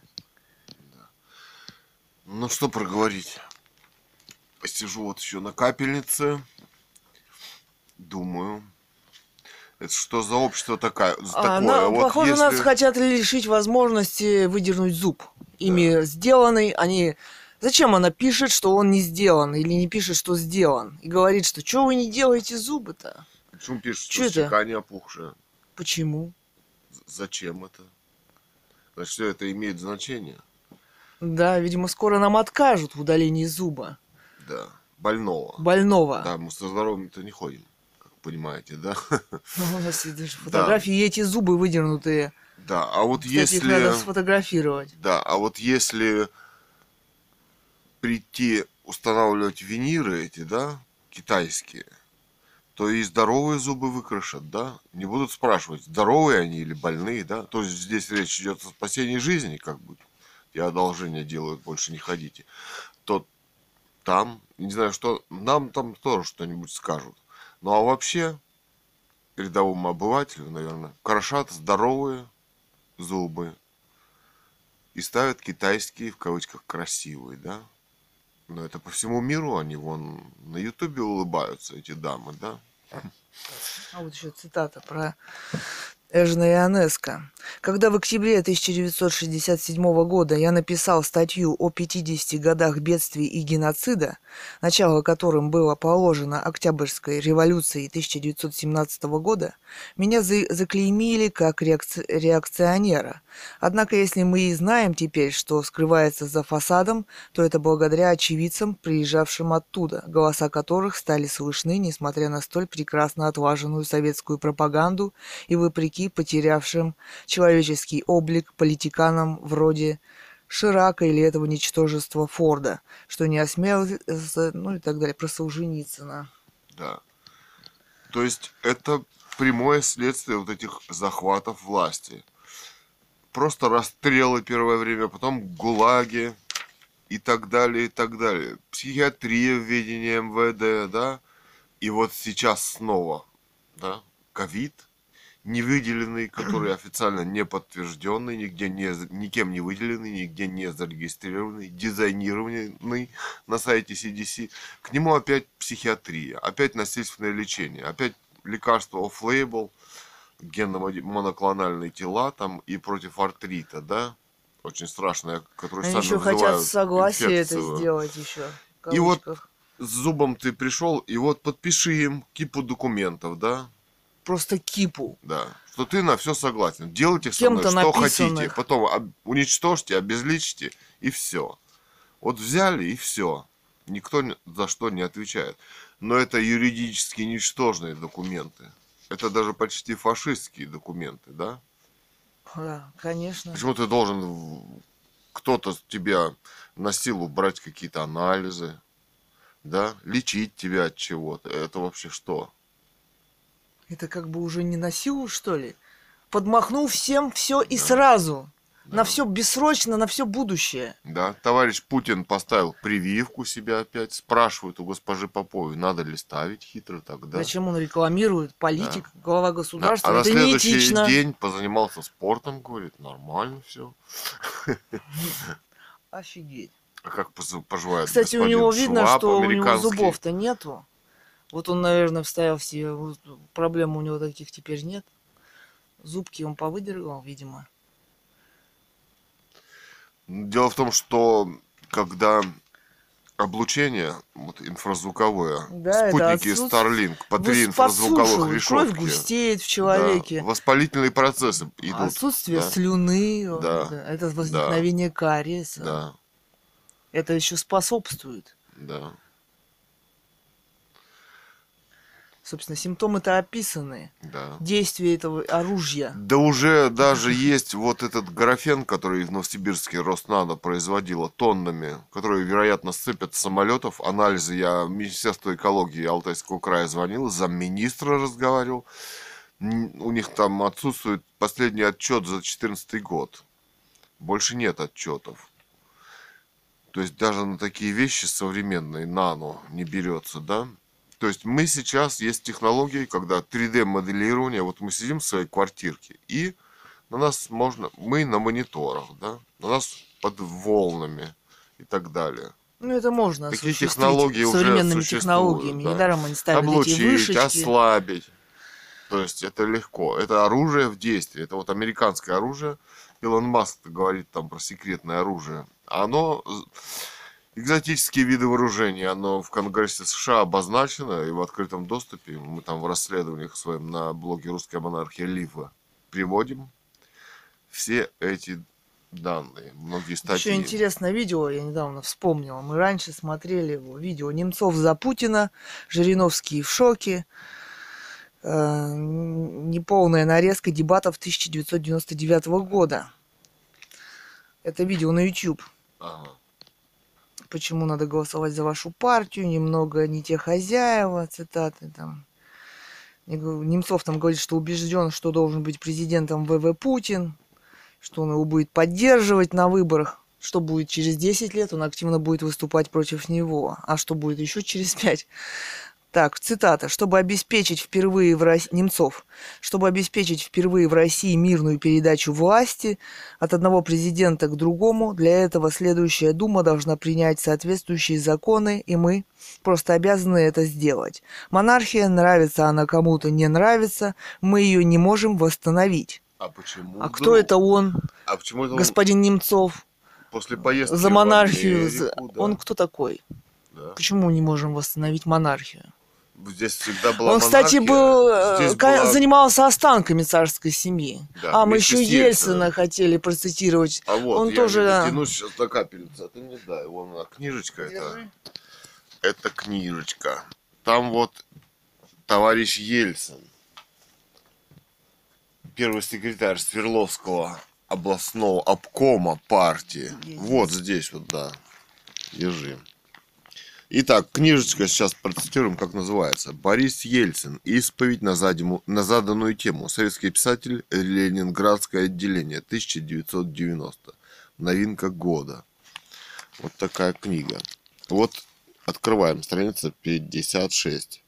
Ну что проговорить? Посижу вот еще на капельнице. Думаю. Это что за общество такая, за
А,
такое?
на-
вот
похоже,
если...
нас хотят лишить возможности выдернуть зуб. Ими сделанный, они... Зачем она пишет, что он не сделан, или не пишет, что сделан? И говорит, что что вы не делаете зубы-то?
Почему пишут,
Чё
что
это?
щека не опухшая?
Почему?
Зачем это? Значит, все это имеет значение.
Да, видимо, скоро нам откажут в удалении зуба.
Да. Больного.
Больного.
Да, мы со здоровыми-то не ходим, как понимаете, да? *laughs*
Ну, У нас есть даже фотографии, и эти зубы выдернутые.
Да, а вот
Кстати, их
если...
надо сфотографировать.
Да, а вот если прийти устанавливать виниры эти, да, китайские, то и здоровые зубы выкрашат, да? Не будут спрашивать, здоровые они или больные, да? То есть здесь речь идет о спасении жизни, как бы. И одолжение делают, больше не ходите. То там, не знаю, что нам там тоже что-нибудь скажут. Ну а вообще, рядовому обывателю, наверное, крошат здоровые зубы и ставят китайские, в кавычках, красивые, да? Но это по всему миру, они вон на ютубе улыбаются, эти дамы, да?
А вот еще цитата про Эжна Ионеско. Когда в октябре 1967 года я написал статью о 50 годах бедствий и геноцида, начало которым было положено Октябрьской революцией 1917 года, меня за заклеймили как реакци реакционера. Однако, если мы и знаем теперь, что скрывается за фасадом, то это благодаря очевидцам, приезжавшим оттуда, голоса которых стали слышны, несмотря на столь прекрасно отлаженную советскую пропаганду и вопреки потерявшим человеческий облик политиканам вроде Ширака или этого ничтожества Форда, что не осмелился, ну и так далее, про Солженицына.
Да. То есть это прямое следствие вот этих захватов власти. Просто расстрелы первое время, потом гулаги и так далее, и так далее. Психиатрия в МВД, да, и вот сейчас снова, да, ковид – не выделенный, который *clears throat* официально не подтвержденный, нигде не, никем не выделенный, нигде не зарегистрированный, дизайнированный на сайте CDC. К нему опять психиатрия, опять насильственное лечение, опять лекарства off-label, генно-моноклональные тела там и против артрита, да, очень страшное, которое
Они еще хотят согласие это сделать еще.
И вот с зубом ты пришел, и вот подпиши им кипу документов, да,
просто кипу.
Да. Что ты на все согласен. Делайте со мной, что хотите. Потом уничтожьте, обезличьте и все. Вот взяли и все. Никто за что не отвечает. Но это юридически ничтожные документы. Это даже почти фашистские документы, да?
Да, конечно.
Почему ты должен кто-то тебя на силу брать какие-то анализы, да, лечить тебя от чего-то? Это вообще что?
Это как бы уже не на силу, что ли? Подмахнул всем все и да. сразу. Да. На все бессрочно, на все будущее.
Да, товарищ Путин поставил прививку себя опять. Спрашивают у госпожи Поповой, надо ли ставить хитро тогда.
Зачем он рекламирует? Политик, да. глава государства.
Да. А
Это
на следующий неэтично. день позанимался спортом, говорит, нормально все.
Офигеть.
А как поживает
Кстати, у него видно, что у него зубов-то нету. Вот он, наверное, вставил все. Вот, проблем у него таких теперь нет. Зубки он повыдергал, видимо.
Дело в том, что когда облучение вот, инфразвуковое,
да,
спутники Starlink по три инфразвуковых решетки.
Кровь густеет в человеке.
Да, воспалительные процессы идут.
Отсутствие
да.
слюны,
да. Да,
это возникновение да. кариеса.
Да.
Это еще способствует.
Да.
Собственно, симптомы-то описаны.
Да.
Действие этого оружия.
Да уже даже есть вот этот графен, который в Новосибирске Роснано производила тоннами, который, вероятно, сыпят с самолетов. Анализы я в Министерство экологии Алтайского края звонил, замминистра разговаривал. У них там отсутствует последний отчет за 2014 год. Больше нет отчетов. То есть даже на такие вещи современные, нано, не берется, да? То есть мы сейчас, есть технологии, когда 3D-моделирование, вот мы сидим в своей квартирке, и на нас можно, мы на мониторах, да, на нас под волнами и так далее.
Ну, это можно
Такие технологии современными уже технологиями.
Да. Недаром они ставят
Облучить,
эти вышечки.
ослабить. То есть это легко. Это оружие в действии. Это вот американское оружие. Илон Маск говорит там про секретное оружие. Оно Экзотические виды вооружений, оно в Конгрессе США обозначено и в открытом доступе. Мы там в расследованиях своем на блоге «Русская монархия Лива» приводим все эти данные, многие статьи.
Еще интересное видео, я недавно вспомнила. Мы раньше смотрели его видео Немцов за Путина, Жириновский в шоке. Э, неполная нарезка дебатов 1999 года. Это видео на YouTube.
Ага
почему надо голосовать за вашу партию, немного не те хозяева, цитаты там. Немцов там говорит, что убежден, что должен быть президентом ВВ Путин, что он его будет поддерживать на выборах Что будет через 10 лет, он активно будет выступать против него. А что будет еще через 5? Так, цитата. «Чтобы обеспечить впервые в России... Немцов. Чтобы обеспечить впервые в России мирную передачу власти от одного президента к другому, для этого следующая Дума должна принять соответствующие законы, и мы просто обязаны это сделать. Монархия, нравится она кому-то, не нравится, мы ее не можем восстановить».
А почему?
А кто это он,
А почему это он
господин Немцов?
после поездки
За монархию.
Америку, да,
Он кто такой?
да.
Почему мы не можем восстановить монархию?
Здесь всегда была
Он, кстати,
монархия,
был, э,
здесь была-
занимался останками царской семьи.
Да,
а, мы еще. Ельцина хотели процитировать.
А вот,
он
я
тоже,
не
да.
дотянусь сейчас до капельницы, а ты не дай. Вон она, книжечка это. Это книжечка. Там вот товарищ Ельцин, первый секретарь Свердловского областного обкома партии.
Есть.
Вот здесь вот, да. Держи. Итак, книжечка сейчас процитируем, как называется. Борис Ельцин. Исповедь на, задиму- на заданную тему. Советский писатель. Ленинградское отделение. 1990. Новинка года. Вот такая книга. Вот открываем страница 56.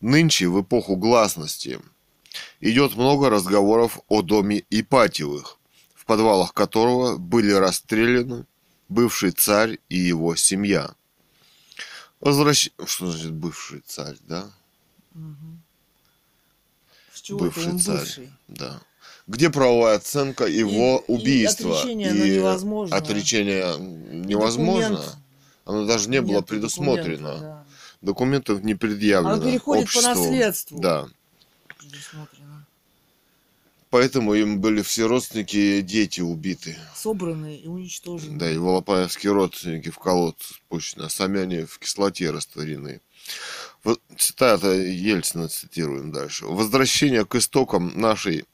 Нынче, в эпоху гласности, идет много разговоров о доме Ипатьевых, в подвалах которого были расстреляны бывший царь и его семья. Возвращ... Что значит бывший царь, да?
Мгм. С чего
Бывший
он
царь.
бывший?
Да. Где правовая оценка его
И- и
убийства?
отречение, оно невозможно.
Отречение невозможно.
Документ
Оно даже не было
нет
предусмотрено.
документа, да.
Документов не предъявлено.
Оно переходит по
обществу.
наследству.
Да.
Предусмотрено.
Поэтому им были все родственники дети убиты.
Собраны и уничтожены.
Да, и волопаевские родственники в колодце спущены, а сами они в кислоте растворены. Вот цитата Ельцина цитируем дальше. Возвращение к истокам нашей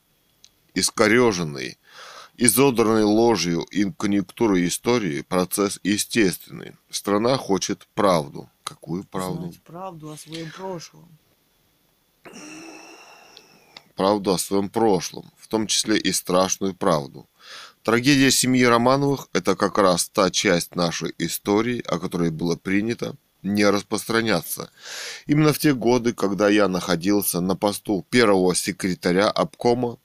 искореженной, изодранной ложью и конъюнктурой истории процесс естественный. Страна хочет правду. Какую правду?
Знать правду о своем прошлом.
Правду о своем прошлом, в том числе и страшную правду. Трагедия семьи Романовых – это как раз та часть нашей истории, о которой было принято не распространяться. Именно в те годы, когда я находился на посту первого секретаря обкома,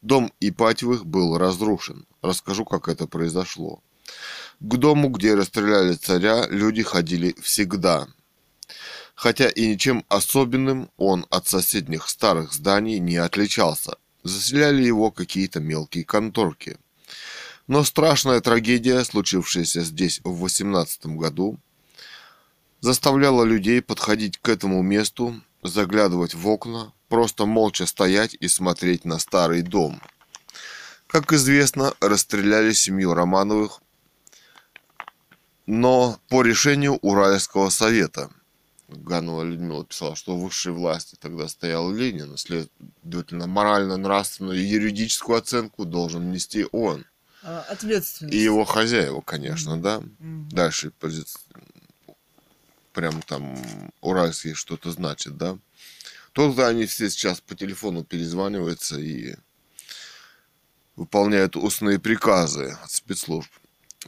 дом Ипатьевых был разрушен. Расскажу, как это произошло. К дому, где расстреляли царя, люди ходили всегда. Хотя и ничем особенным он от соседних старых зданий не отличался. Заселяли его какие-то мелкие конторки. Но страшная трагедия, случившаяся здесь в 18 году, заставляла людей подходить к этому месту, заглядывать в окна, просто молча стоять и смотреть на старый дом. Как известно, расстреляли семью Романовых, но по решению Уральского совета. Ганова Людмила писала, что в высшей власти тогда стоял Ленин, и, следовательно, морально-нравственную и юридическую оценку должен нести он.
А, Ответственность.
И его хозяева, конечно, да.
Мгм.
Дальше прям там уральский что-то значит, да. Только они все сейчас по телефону перезваниваются и выполняют устные приказы от спецслужб.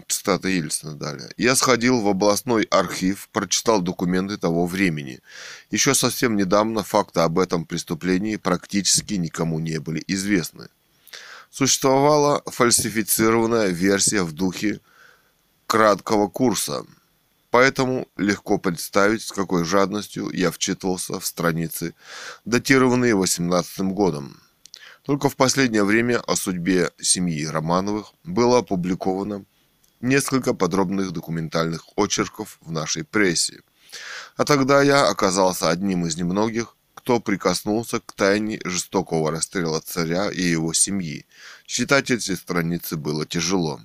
Цитата Ельцина далее. Я сходил в областной архив, прочитал документы того времени. Еще совсем недавно факты об этом преступлении практически никому не были известны. Существовала фальсифицированная версия в духе краткого курса. Поэтому легко представить, с какой жадностью я вчитывался в страницы, датированные 18 годом. Только в последнее время о судьбе семьи Романовых было опубликовано несколько подробных документальных очерков в нашей прессе. А тогда я оказался одним из немногих, кто прикоснулся к тайне жестокого расстрела царя и его семьи. Читать эти страницы было тяжело.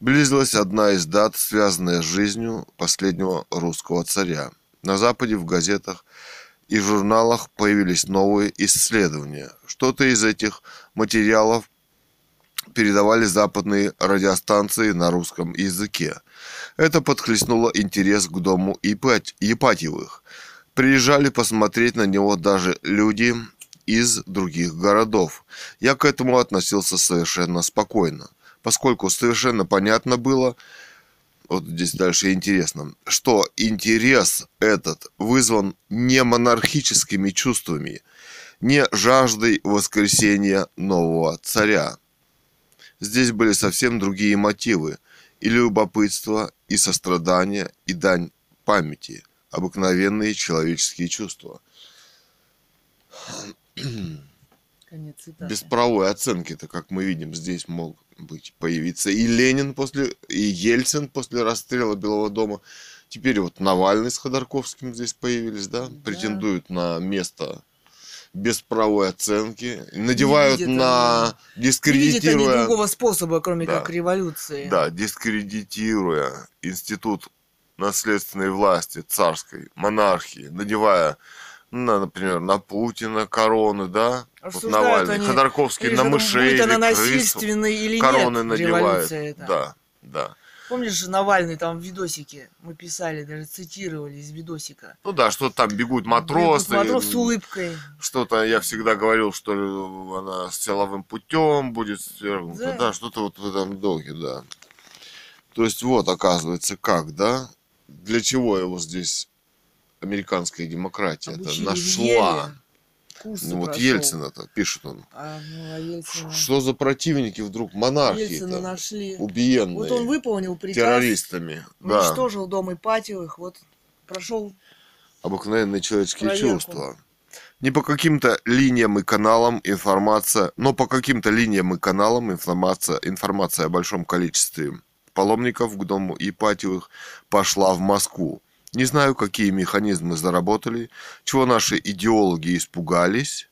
Близилась одна из дат, связанная с жизнью последнего русского царя. На Западе в газетах и журналах появились новые исследования. Что-то из этих материалов передавали западные радиостанции на русском языке. Это подхлестнуло интерес к дому Ипать- Ипатьевых. Приезжали посмотреть на него даже люди из других городов. Я к этому относился совершенно спокойно. поскольку совершенно понятно было, вот здесь дальше интересно, что интерес этот вызван не монархическими чувствами, не жаждой воскресения нового царя. Здесь были совсем другие мотивы, и любопытство, и сострадание, и дань памяти, обыкновенные человеческие чувства. Без правовой оценки-то, как мы видим, здесь мог быть появиться и Ленин после, и Ельцин после расстрела Белого дома. Теперь вот Навальный с Ходорковским здесь появились, да,
Да.
претендуют на место без правовой оценки, надевают
видят
на
Не видят они
дискредитируя,
другого способа, кроме
Да.
как революции.
да, дискредитируя институт наследственной власти, царской, монархии, надевая, на, например, на Путина короны, да, вот
Обсуждают
Навальный,
они,
Ходорковский на мышей,
будет она
или крыс,
насильственной или
короны
нет, это.
Да, да.
Помнишь, Навальный там в видосике, мы писали, даже цитировали из видосика.
Ну да, что там бегут матросы.
Бегут Матрос с улыбкой.
Что-то я всегда говорил, что она с силовым путем будет свергнута.
Да.
Да, что-то вот в этом духе, да. То есть вот, оказывается, как, да? Для чего его здесь американская демократия это
Обучили
нашла?
Курсы
Ну вот. Ельцина-то, пишет он.
А, ну, а Ельцина...
Что за противники вдруг
Ельцина
монархии-то?
нашли.
Убиенные
Вот он выполнил приказ,
террористами. Да.
уничтожил дом Ипатьевых, вот прошел
обыкновенные человеческие
Проверку.
чувства. Не по каким-то линиям и каналам информация, но по каким-то линиям и каналам информация, информация о большом количестве паломников к дому Ипатьевых пошла в Москву. Не знаю, какие механизмы заработали, чего наши идеологи испугались,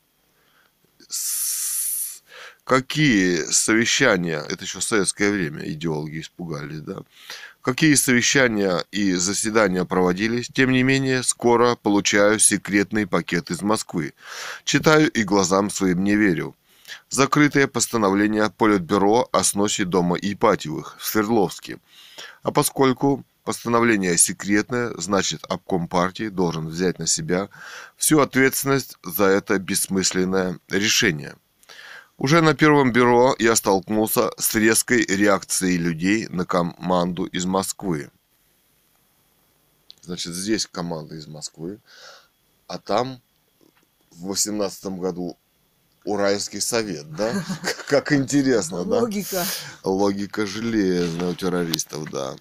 какие совещания, это еще в советское время идеологи испугались, да, какие совещания и заседания проводились, тем не менее, скоро получаю секретный пакет из Москвы. Читаю и глазам своим не верю. Закрытое постановление Политбюро о сносе дома Ипатьевых в Свердловске. А поскольку постановление секретное, значит обком партии должен взять на себя всю ответственность за это бессмысленное решение. Уже на первом бюро я столкнулся с резкой реакцией людей на команду из Москвы. Значит, здесь команда из Москвы, а там в восемнадцатом году Уральский совет, да? *laughs* Как интересно, да?
логика.
Логика железная у террористов, да.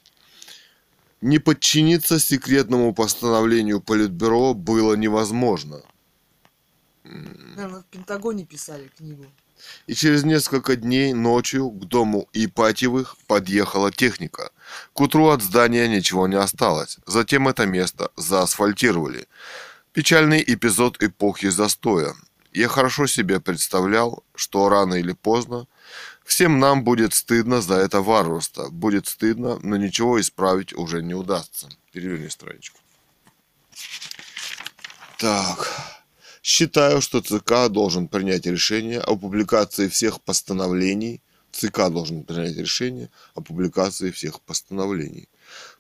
Не подчиниться секретному постановлению Политбюро было невозможно.
Наверное, в Пентагоне писали книгу.
И через несколько дней ночью к дому Ипатьевых подъехала техника. К утру от здания ничего не осталось. Затем это место заасфальтировали. Печальный эпизод эпохи застоя. Я хорошо себе представлял, что рано или поздно всем нам будет стыдно за это варварство. Будет стыдно, но ничего исправить уже не удастся. Переверни страничку. Так. Считаю, что ЦК должен принять решение о публикации всех постановлений. ЦК должен принять решение о публикации всех постановлений.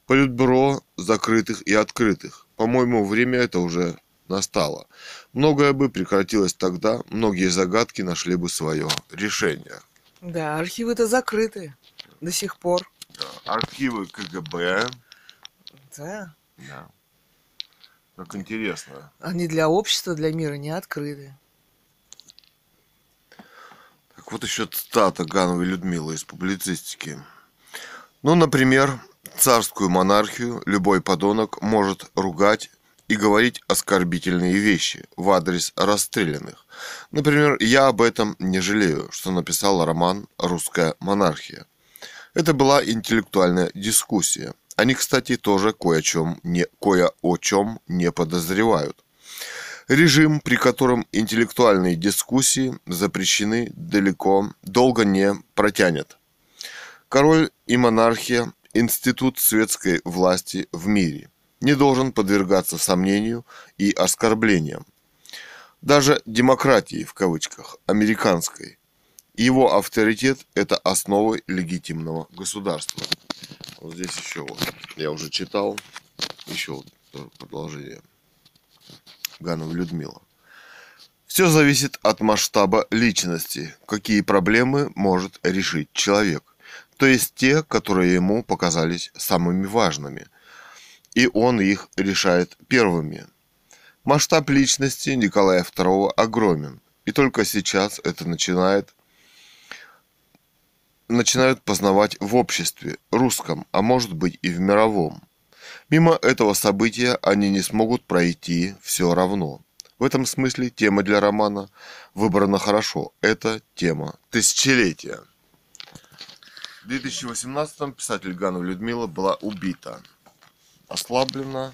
Политбюро закрытых и открытых. По-моему, время это уже настало. Многое бы прекратилось тогда, многие загадки нашли бы свое решение.
Да, архивы-то закрыты до сих пор.
Архивы КГБ.
Да.
Да. Как интересно.
Они для общества, для мира не открыты.
Так вот еще цитата Гановой Людмилы из публицистики. Ну, например, царскую монархию любой подонок может ругать и говорить оскорбительные вещи в адрес расстрелянных. Например, я об этом не жалею, что написал роман «Русская монархия». Это была интеллектуальная дискуссия. Они, кстати, тоже кое о чем не, кое о чем не подозревают. Режим, при котором интеллектуальные дискуссии запрещены далеко, долго не протянет. Король и монархия – институт светской власти в мире. Не должен подвергаться сомнению и оскорблениям. Даже демократии, в кавычках, американской. Его авторитет – это основы легитимного государства. Вот здесь еще вот, я уже читал, еще вот продолжение. Ганова Людмила. Все зависит от масштаба личности, какие проблемы может решить человек. то есть те, которые ему показались самыми важными. И он их решает первыми. Масштаб личности Николая II огромен, и только сейчас это начинает начинают познавать в обществе, русском, а может быть и в мировом. Мимо этого события они не смогут пройти все равно. В этом смысле тема для романа выбрана хорошо. Это тема тысячелетия. В 2018 писатель Ганова Людмила была убита. Ослаблена.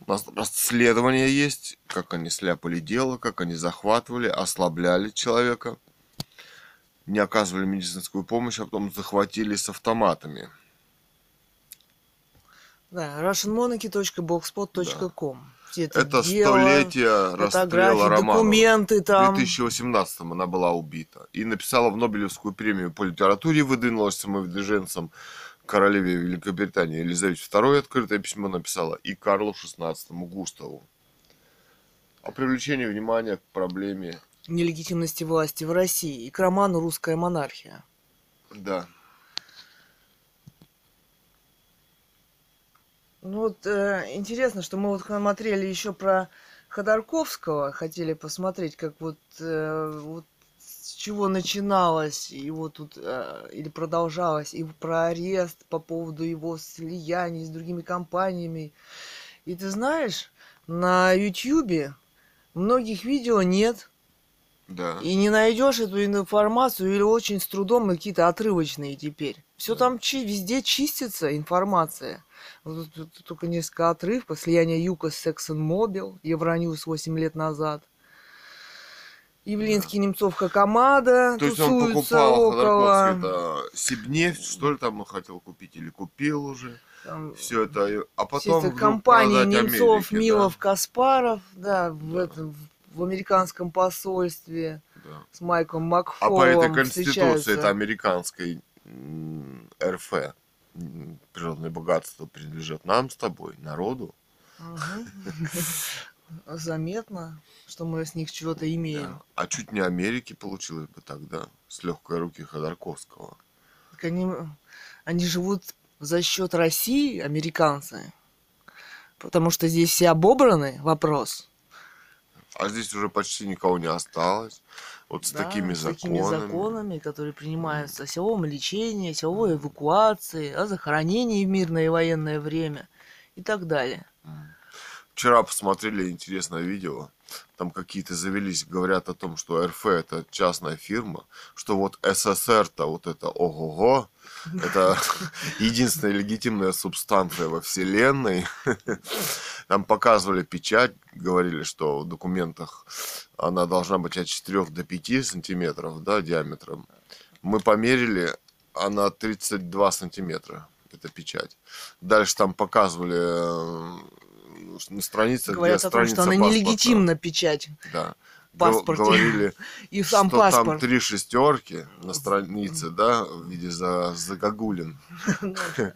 У нас расследование есть, как они сляпали дело, как они захватывали, ослабляли человека – не оказывали медицинскую помощь, а потом захватили с автоматами.
Да, russianmonarchy.blogspot.com.
Да. Это, это дело, столетие расстрела Романова.
документы там.
В 2018 она была убита. И написала в Нобелевскую премию по литературе, выдвинулась самовыдвиженцем королеве Великобритании Елизавете II открытое письмо написала и Карлу XVI Густаву о привлечении внимания к проблеме
нелегитимности власти в России и к роману «Русская монархия».
Да.
Ну вот э, интересно, что мы вот смотрели еще про Ходорковского, хотели посмотреть, как вот, э, вот чего начиналось его тут э, или продолжалось, и про арест по поводу его слияний с другими компаниями. И ты знаешь, на Ютьюбе многих видео нет,
да.
И не найдешь эту информацию или очень с трудом какие-то отрывочные теперь. Все да. там чи- везде чистится информация. Вот тут, тут только несколько отрывков. Слияние Юка с ExxonMobil, Евроньюз 8 лет назад. Явлинский. Немцов, Хакамада
То есть он покупал около... это Сибнефть, что ли, там он хотел купить, или купил уже. Там все это, а потом... Все это
компании Немцов, Америке, Милов, да. Каспаров, да, в да. этом в американском посольстве да. с Майком Макфолом
А по этой конституции это американской РФ природное богатство принадлежит нам с тобой, народу. *laughs*
Заметно, что мы с них чего-то имеем. Да.
А чуть не Америки получилось бы тогда, с легкой руки Ходорковского.
Так они, они живут за счет России, американцы. Потому что здесь все обобраны, вопрос.
А здесь уже почти никого не осталось. Вот с да, такими с законами. такими
законами, которые принимаются о силовом лечении, о силовой эвакуации, о захоронении в мирное и военное время и так далее.
Вчера посмотрели интересное видео. Там какие-то завелись, говорят о том, что РФ это частная фирма, что вот СССР-то вот это ого-го, это *laughs* единственная легитимная субстанция во Вселенной. *laughs* Там показывали печать, говорили, что в документах она должна быть от 4 до 5 сантиметров да, диаметром. Мы померили, она 32 сантиметра, эта печать. Дальше там показывали э, на странице,
Говорят где о том, что она паспорта. нелегитимна печать.
Да
паспорте.
Говорили, *laughs*
и сам
что
паспорт.
там три шестерки на странице, да, в виде за, загогулин. *laughs*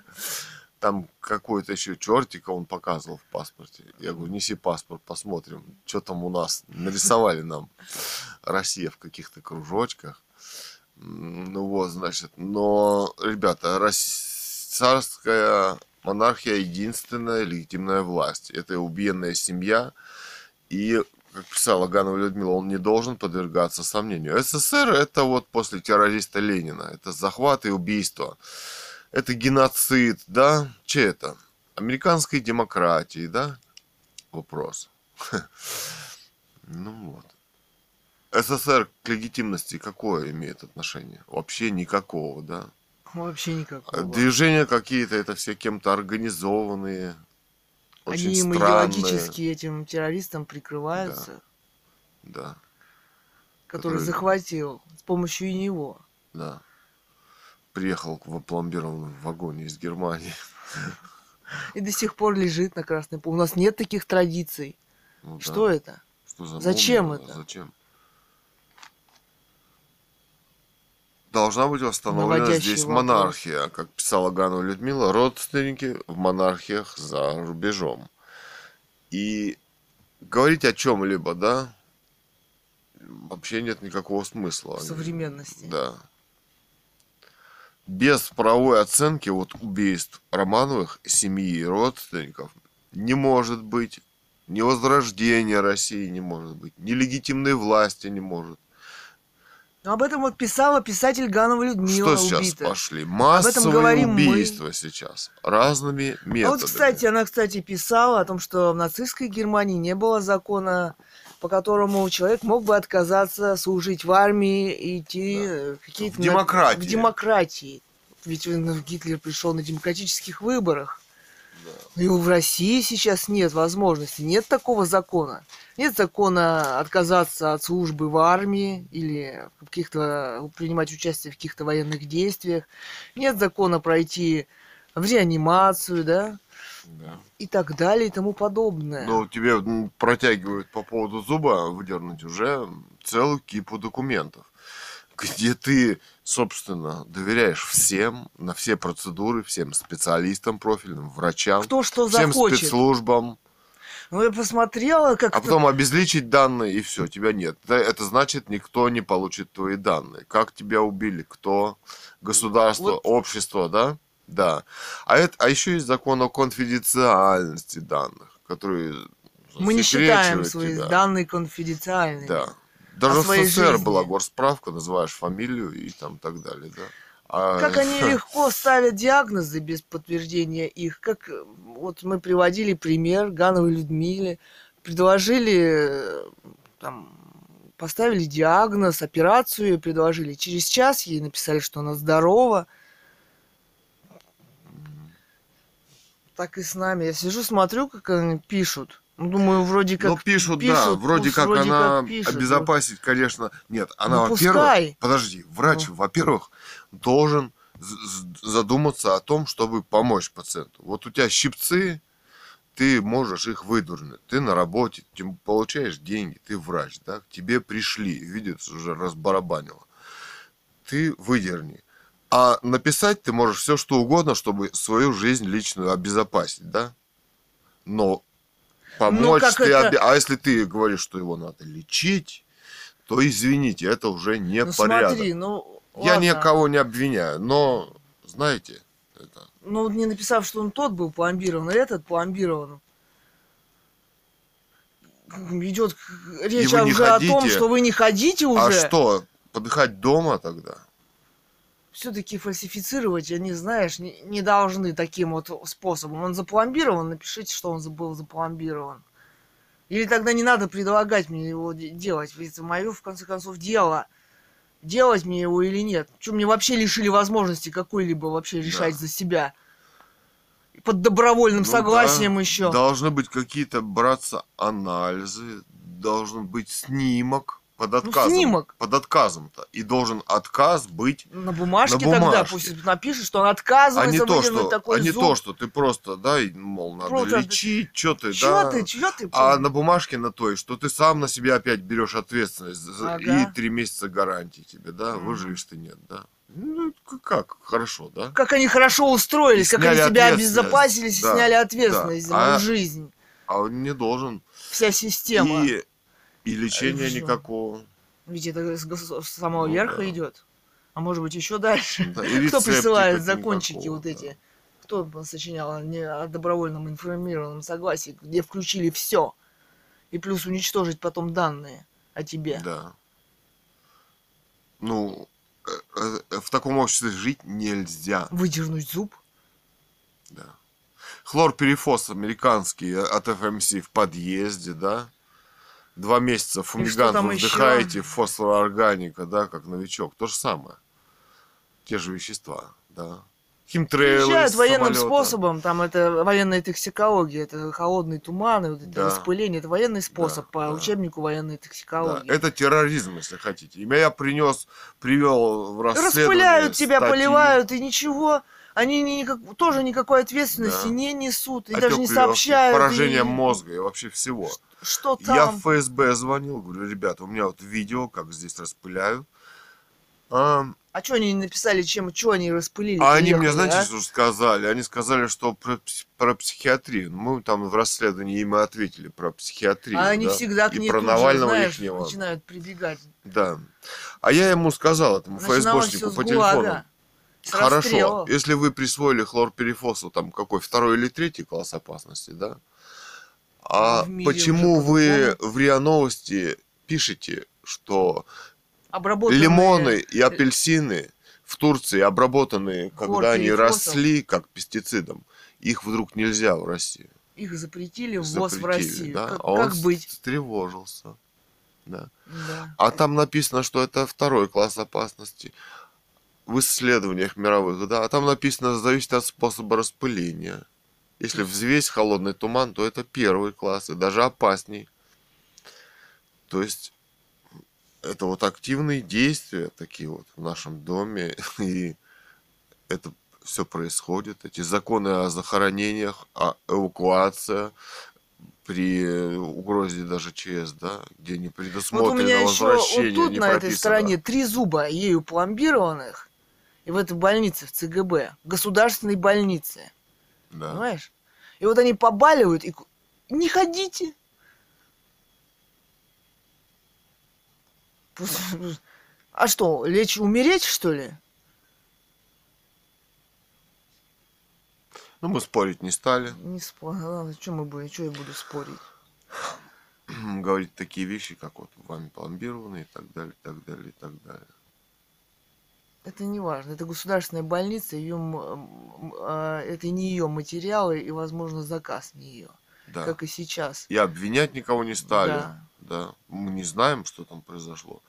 Там какой-то еще чертик он показывал в паспорте. Я говорю, неси паспорт, посмотрим, что там у нас. Нарисовали нам Россия в каких-то кружочках. Ну вот, значит, но, ребята, царская монархия единственная легитимная власть. Это убиенная семья. И как писала Ганова Людмила, он не должен подвергаться сомнению. СССР это вот после террориста Ленина, это захват и убийство, это геноцид, да? Че это? Американской демократии, да? Вопрос. Ну вот. СССР к легитимности какое имеет отношение? Вообще никакого, да?
Вообще никакого.
Движения какие-то, это все кем-то организованные, очень
Они
странные.
идеологически этим террористам прикрываются.
Да. да.
Который, который захватил с помощью него.
Да. Приехал в опломбированном вагоне из Германии.
И до сих пор лежит на Красной У нас нет таких традиций. Ну, Что да. это?
Что за
Зачем
момент?
это?
Зачем? Должна быть восстановлена здесь вопрос. монархия, как писала Ганова Людмила, родственники в монархиях за рубежом. И говорить о чем-либо, да, вообще нет никакого смысла.
В современности.
Да. без правовой оценки вот убийств Романовых, семьи и родственников не может быть. Ни возрождения России не может быть. Ни легитимной власти не может.
Но об этом вот писала писатель Ганова Людмила
Что сейчас
убита.
пошли? Массовые
говорим мы.
убийства сейчас. Разными методами.
А вот, кстати, она, кстати, писала о том, что в нацистской Германии не было закона, по которому человек мог бы отказаться служить в армии и идти э, какие-то...
В демократии.
В демократии. Ведь он- Гитлер пришел на демократических выборах. И в России сейчас нет возможности, нет такого закона. Нет закона отказаться от службы в армии или каких-то принимать участие в каких-то военных действиях. Нет закона пройти в реанимацию, да,
Да.
и так далее и тому подобное.
Ну, тебе протягивают по поводу зуба выдернуть уже целую кипу документов, где ты, собственно, доверяешь всем, на все процедуры, всем специалистам профильным, врачам,
Кто что
всем
захочет.
спецслужбам,
Ну, я посмотрела, как
а потом обезличить данные, и все, тебя нет. Да, Это значит, никто не получит твои данные. Как тебя убили, кто, государство,
Вот.
общество, да? Да. А, это, а еще есть закон о конфиденциальности данных, который
мы не считаем свои
тебя.
данные конфиденциальными.
Да. Даже
о
в СССР
жизни.
была горсправка, называешь фамилию и там так далее, да. А,
Как они *laughs* легко ставят диагнозы без подтверждения их. Как э, вот мы приводили пример Гановой Людмиле, предложили э, там поставили диагноз, операцию ей предложили. Через час ей написали, что она здорова. Так и с нами. Я сижу, смотрю, как они пишут. Ну, Думаю, вроде как
ну, пишут, да,
пишут,
вроде
ну,
как
вроде
она
как пишут.
обезопасить, конечно. Нет, она,
Ну,
во-первых, подожди, врач, во-первых, должен задуматься о том, чтобы помочь пациенту. Вот у тебя щипцы, ты можешь их выдурнуть. Ты на работе, ты получаешь деньги, ты врач, да, к тебе пришли, видят, уже разбарабанило. Ты выдерни. А написать ты можешь все, что угодно, чтобы свою жизнь личную обезопасить, да? Но помочь
как
ты...
это-
обе- А если ты говоришь, что его надо лечить, то извините, это уже не
Ну
порядок.
смотри, ну
Я
ладно.
никого не обвиняю, но, знаете, это...
Ну, не написав, что он тот был пломбирован, а этот пломбирован. Идет речь уже о том, что вы не ходите уже.
А что, подыхать дома тогда?
Все-таки фальсифицировать, они, знаешь, не, не должны таким вот способом. Он запломбирован, напишите, что он был запломбирован. Или тогда не надо предлагать мне его де- делать, ведь это мое, в конце концов, дело. Делать мне его или нет. Что мне вообще лишили возможности какой-либо вообще решать за себя. Под добровольным
Ну
согласием
да,
еще.
Должны быть какие-то браться анализы, должен быть снимок под отказом.
Ну, снимок.
Под отказом-то. И должен отказ быть
На бумажке,
На
тогда
бумажке.
пусть напишет, что он
а
отказывается
не то, что,
такой
а не
зуб.
то, что ты просто, да, и, мол, надо
Просто
лечить, что ты,
Чё
да.
ты, чё ты?
А на бумажке на той, что ты сам на себя опять берешь ответственность за-
Ага.
и три месяца гарантии тебе, да,
Мгм.
выживешь ты нет, да. Ну, как, хорошо, да.
Как они хорошо устроились,
И
как они себя обезопасились и
Да,
сняли ответственность за
да.
мою
А-
жизнь.
А он не должен.
Вся система.
И, и лечения
всё.
никакого.
Ведь это с, самого
Ну
верха
да.
идет. А может быть еще дальше.
Да, и
Кто присылает закончики
никакого,
вот
да.
эти? Кто сочинял о, добровольном информированном согласии, где включили все. И плюс уничтожить потом данные о тебе.
Да. Ну, э, э, в таком обществе жить нельзя.
Выдернуть зуб.
Да. Хлорперифос американский от FMC в подъезде, да. Два месяца фумигант
там
вы вдыхаете фосфороорганика, да, как новичок. То же самое. Те же вещества, да. Химтрейлы
Приезжают военным способом, там это военная токсикология, это холодные туманы, вот это
Да.
распыление, это военный способ по
да.
учебнику военной
Да,
токсикологии.
это терроризм, если хотите. И я принес, привел в расследование
Распыляют тебя,
статьи.
поливают, и ничего. Они ни- никак- тоже никакой ответственности
Да.
не несут, и
Отек
даже не сообщают.
Поражение
и-
мозга и вообще всего.
Что
Я
там?
в ФСБ звонил, говорю, ребята, у меня вот видео, как здесь распыляют. А,
А что они не написали, чем, что они распылили?
а они мне, знаете,
а?
что сказали? Они сказали, что про, про психиатрию. Мы там в расследовании им и ответили про психиатрию.
А они
да.
всегда к
И
ней
про
тут же,
Навального
знаешь,
ихнего.
начинают прибегать.
Да. А я ему сказал, этому
Начиналось
ФСБшнику по телефону. Хорошо,
расстрела.
если вы присвоили хлорперифосу, там какой, второй или третий класс опасности, да? А
В мире
почему вы в РИА Новости пишете, что
Обработанные-
лимоны и апельсины в Турции обработанные, когда они росли как пестицидом, их вдруг нельзя в Россию?
Их запретили, ввоз в
Запретили,
Россию.
да?
Как,
а он
как быть?
встревожился. Да.
Да.
А там написано, что это второй класс опасности в исследованиях мировых, да, а там написано, зависит от способа распыления. Если взвесь холодный туман, то это первый класс, и даже опасней. То есть это вот активные действия такие вот в нашем доме, *laughs* и это все происходит. Эти законы о захоронениях, о эвакуация при угрозе даже ЧС, да, где не
Вот у
предусмотрено
меня еще вот тут на этой стороне три зуба ею пломбированных. И в этой больнице, в ЦГБ, в государственной больнице.
Да.
Понимаешь? И вот они побаливают и не ходите. *laughs* А что, лечь умереть, что ли?
Ну, мы спорить не стали.
Не спорю. Что мы будем, что я буду спорить?
Говорить такие вещи, как вот вами пломбированы и так далее, и так далее, и так далее.
Это не важно. Это государственная больница, ее, это не ее материалы и, возможно, заказ не ее,
Да.
как и сейчас.
И обвинять никого не стали.
Да.
Да. Мы не знаем, что там произошло.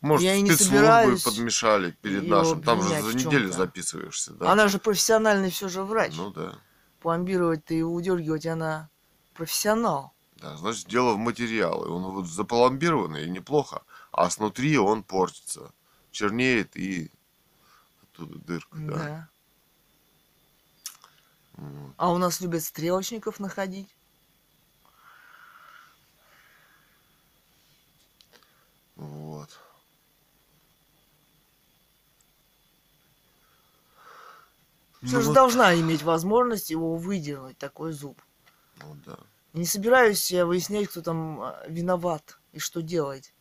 Может,
Я
спецслужбы подмешали перед нашим. Там же за неделю записываешься, да?
Она же профессиональный все же врач.
Ну да.
Пломбировать-то и удергивать она профессионал.
Да, значит, дело в материале. Он вот запломбированный и неплохо, а снутри он портится. Чернеет и оттуда дырка, да.
Да.
Вот.
А у нас любят стрелочников находить.
Вот.
Все
Ну
же
вот,
должна иметь возможность его выдернуть, такой зуб.
ну да.
Не собираюсь я выяснять, кто там а, виноват и что делать.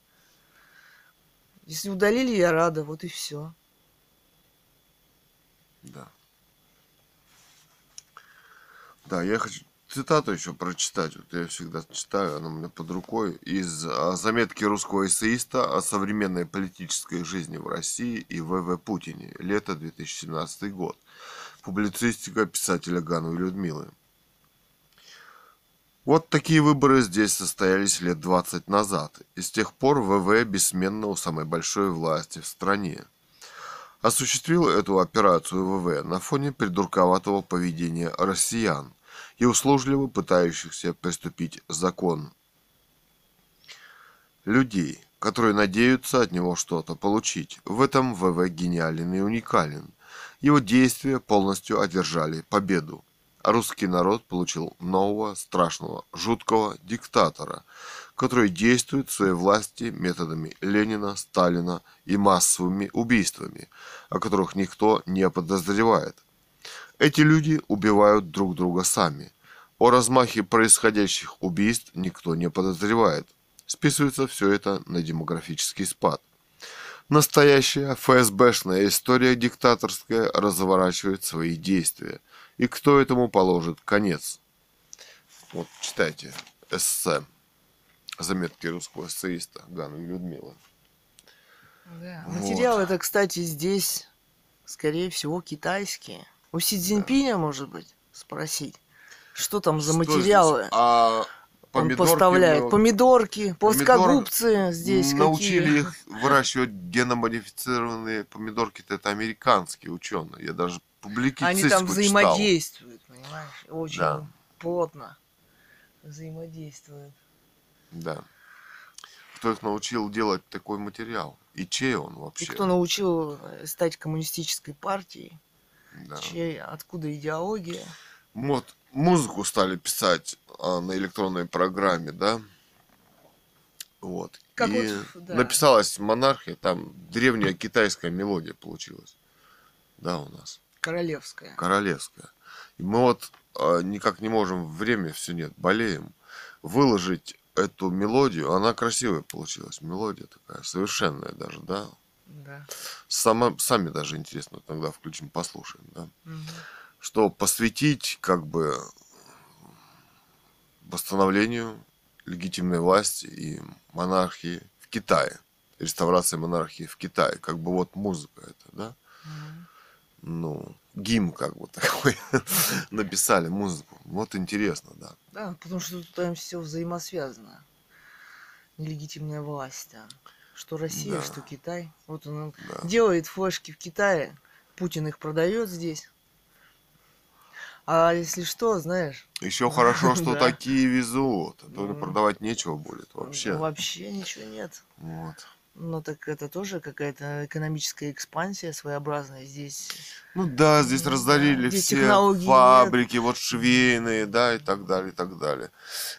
Если удалили, я рада, вот и все.
Да. Да, я хочу цитату еще прочитать. Вот я всегда читаю, она у меня под рукой. Из а, заметки русского эссеиста о современной политической жизни в России и В.В. Путине. Лето 2017 год. Публицистика писателя Гану и Людмилы. Вот такие выборы здесь состоялись лет 20 назад, и с тех пор ВВ бессменно у самой большой власти в стране. Осуществил эту операцию ВВ на фоне придурковатого поведения россиян и услужливо пытающихся приступить закон людей, которые надеются от него что-то получить. В этом ВВ гениален и уникален. Его действия полностью одержали победу русский народ получил нового, страшного, жуткого диктатора, который действует в своей власти методами Ленина, Сталина и массовыми убийствами, о которых никто не подозревает. Эти люди убивают друг друга сами. О размахе происходящих убийств никто не подозревает. Списывается все это на демографический спад. Настоящая ФСБшная история диктаторская разворачивает свои действия. И кто этому положит конец? Вот, читайте эссе. Заметки русского эссеиста и Людмилы.
Да.
Вот.
Материалы это, кстати, здесь, скорее всего, китайские. У Си Цзиньпиня, может быть, спросить, что там за
Что
материалы
здесь? А
он
помидорки
поставляет.
мы
Помидорки, плоскогубцы здесь
научили
какие.
их *laughs* выращивать геномодифицированные помидорки-то это американские ученые. Я даже публикицистику
Они там
читал.
взаимодействуют, понимаешь? Очень
Да.
плотно взаимодействуют.
Да. Кто их научил делать такой материал? И чей он
И
вообще?
кто научил э, стать коммунистической партией?
Да.
Чей, откуда идеология?
Вот музыку стали писать а, на электронной программе, да? Вот.
Как
и
вот, да.
написалась монархия, там древняя китайская мелодия получилась. Да, у нас.
Королевская.
Королевская. И мы вот а, никак не можем, время все нет, болеем, выложить эту мелодию. Она красивая получилась, мелодия такая, совершенная даже, да?
Да.
Сама, сами даже интересно, тогда включим, послушаем, да.
Мгм.
Что посвятить как бы восстановлению легитимной власти и монархии в Китае. Реставрация монархии в Китае. Как бы вот музыка это, да?
Мгм.
Ну, гимн как бы *laughs* такой. Написали музыку. Вот интересно, да.
Да, потому что тут там все взаимосвязано. Нелегитимная власть, да. Что Россия,
Да.
что Китай. Вот он
Да.
делает флешки в Китае, Путин их продает здесь. А если что, знаешь,
Еще хорошо, что *laughs*
Да.
такие везут. А то
Мгм.
продавать нечего будет вообще.
вообще ничего нет.
Вот.
Ну так это тоже какая-то экономическая экспансия своеобразная здесь.
Ну да, здесь разорили
да, здесь
все фабрики, вот швейные, да, и так далее, и так далее.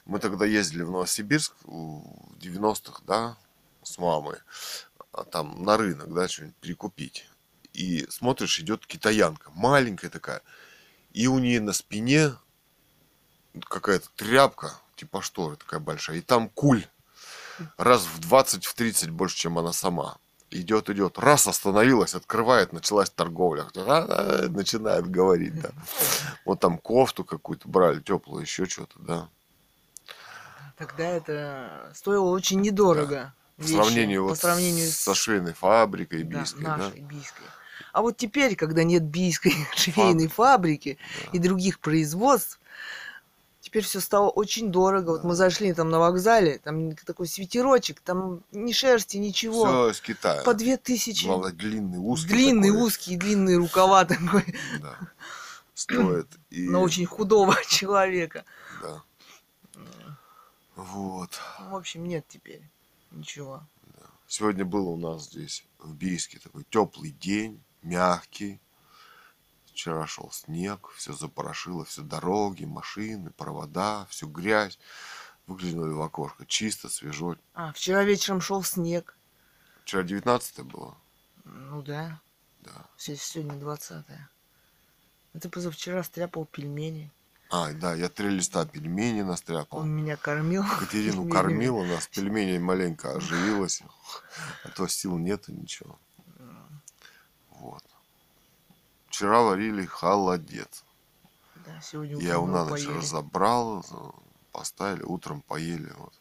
Мы тогда ездили в Новосибирск в 90-х, да, с мамой, а там на рынок, да, что-нибудь перекупить. И смотришь, идет китаянка, маленькая такая, и у нее на спине какая-то тряпка, типа шторы такая большая, и там куль раз в 20, в 30 больше, чем она сама. Идет, идет, раз остановилась, открывает, началась торговля. Начинает говорить, да. *laughs* Вот там кофту какую-то брали, теплую, еще что-то, да.
Тогда это стоило очень недорого.
По
вещи,
сравнению,
по
вот
сравнению с
со швейной фабрикой
да,
бийской, да.
нашей бийской. А вот теперь, когда нет бийской швейной фабрики и других производств, теперь все стало очень дорого. Вот мы зашли там на вокзале, там такой свитерочек, там ни шерсти, ничего.
Все из Китая.
По две тысячи.
Главное, длинный, узкий.
Длинный,
такой,
узкий, длинные рукава *laughs* такой,
Да. Стоит. И,
на очень худого *laughs* человека.
Да. Вот.
Ну, в общем, нет теперь ничего.
Сегодня был у нас здесь в Бийске такой теплый день, мягкий. Вчера шел снег, все запорошило, все дороги, машины, провода, всю грязь. Выглянули в окошко, чисто, свежо.
А, вчера вечером шел снег.
Вчера 19 было.
Ну да,
Да.
се- сегодня 20 Это позавчера стряпал пельмени.
А, да, я три листа пельменей настряпал.
Он меня кормил.
Катерину кормил, у нас пельмени маленько оживилась. А то сил нет и ничего. Вот. Вчера варили холодец.
Да, сегодня
Я его на ночь
поели.
разобрал, поставили, утром поели. Вот.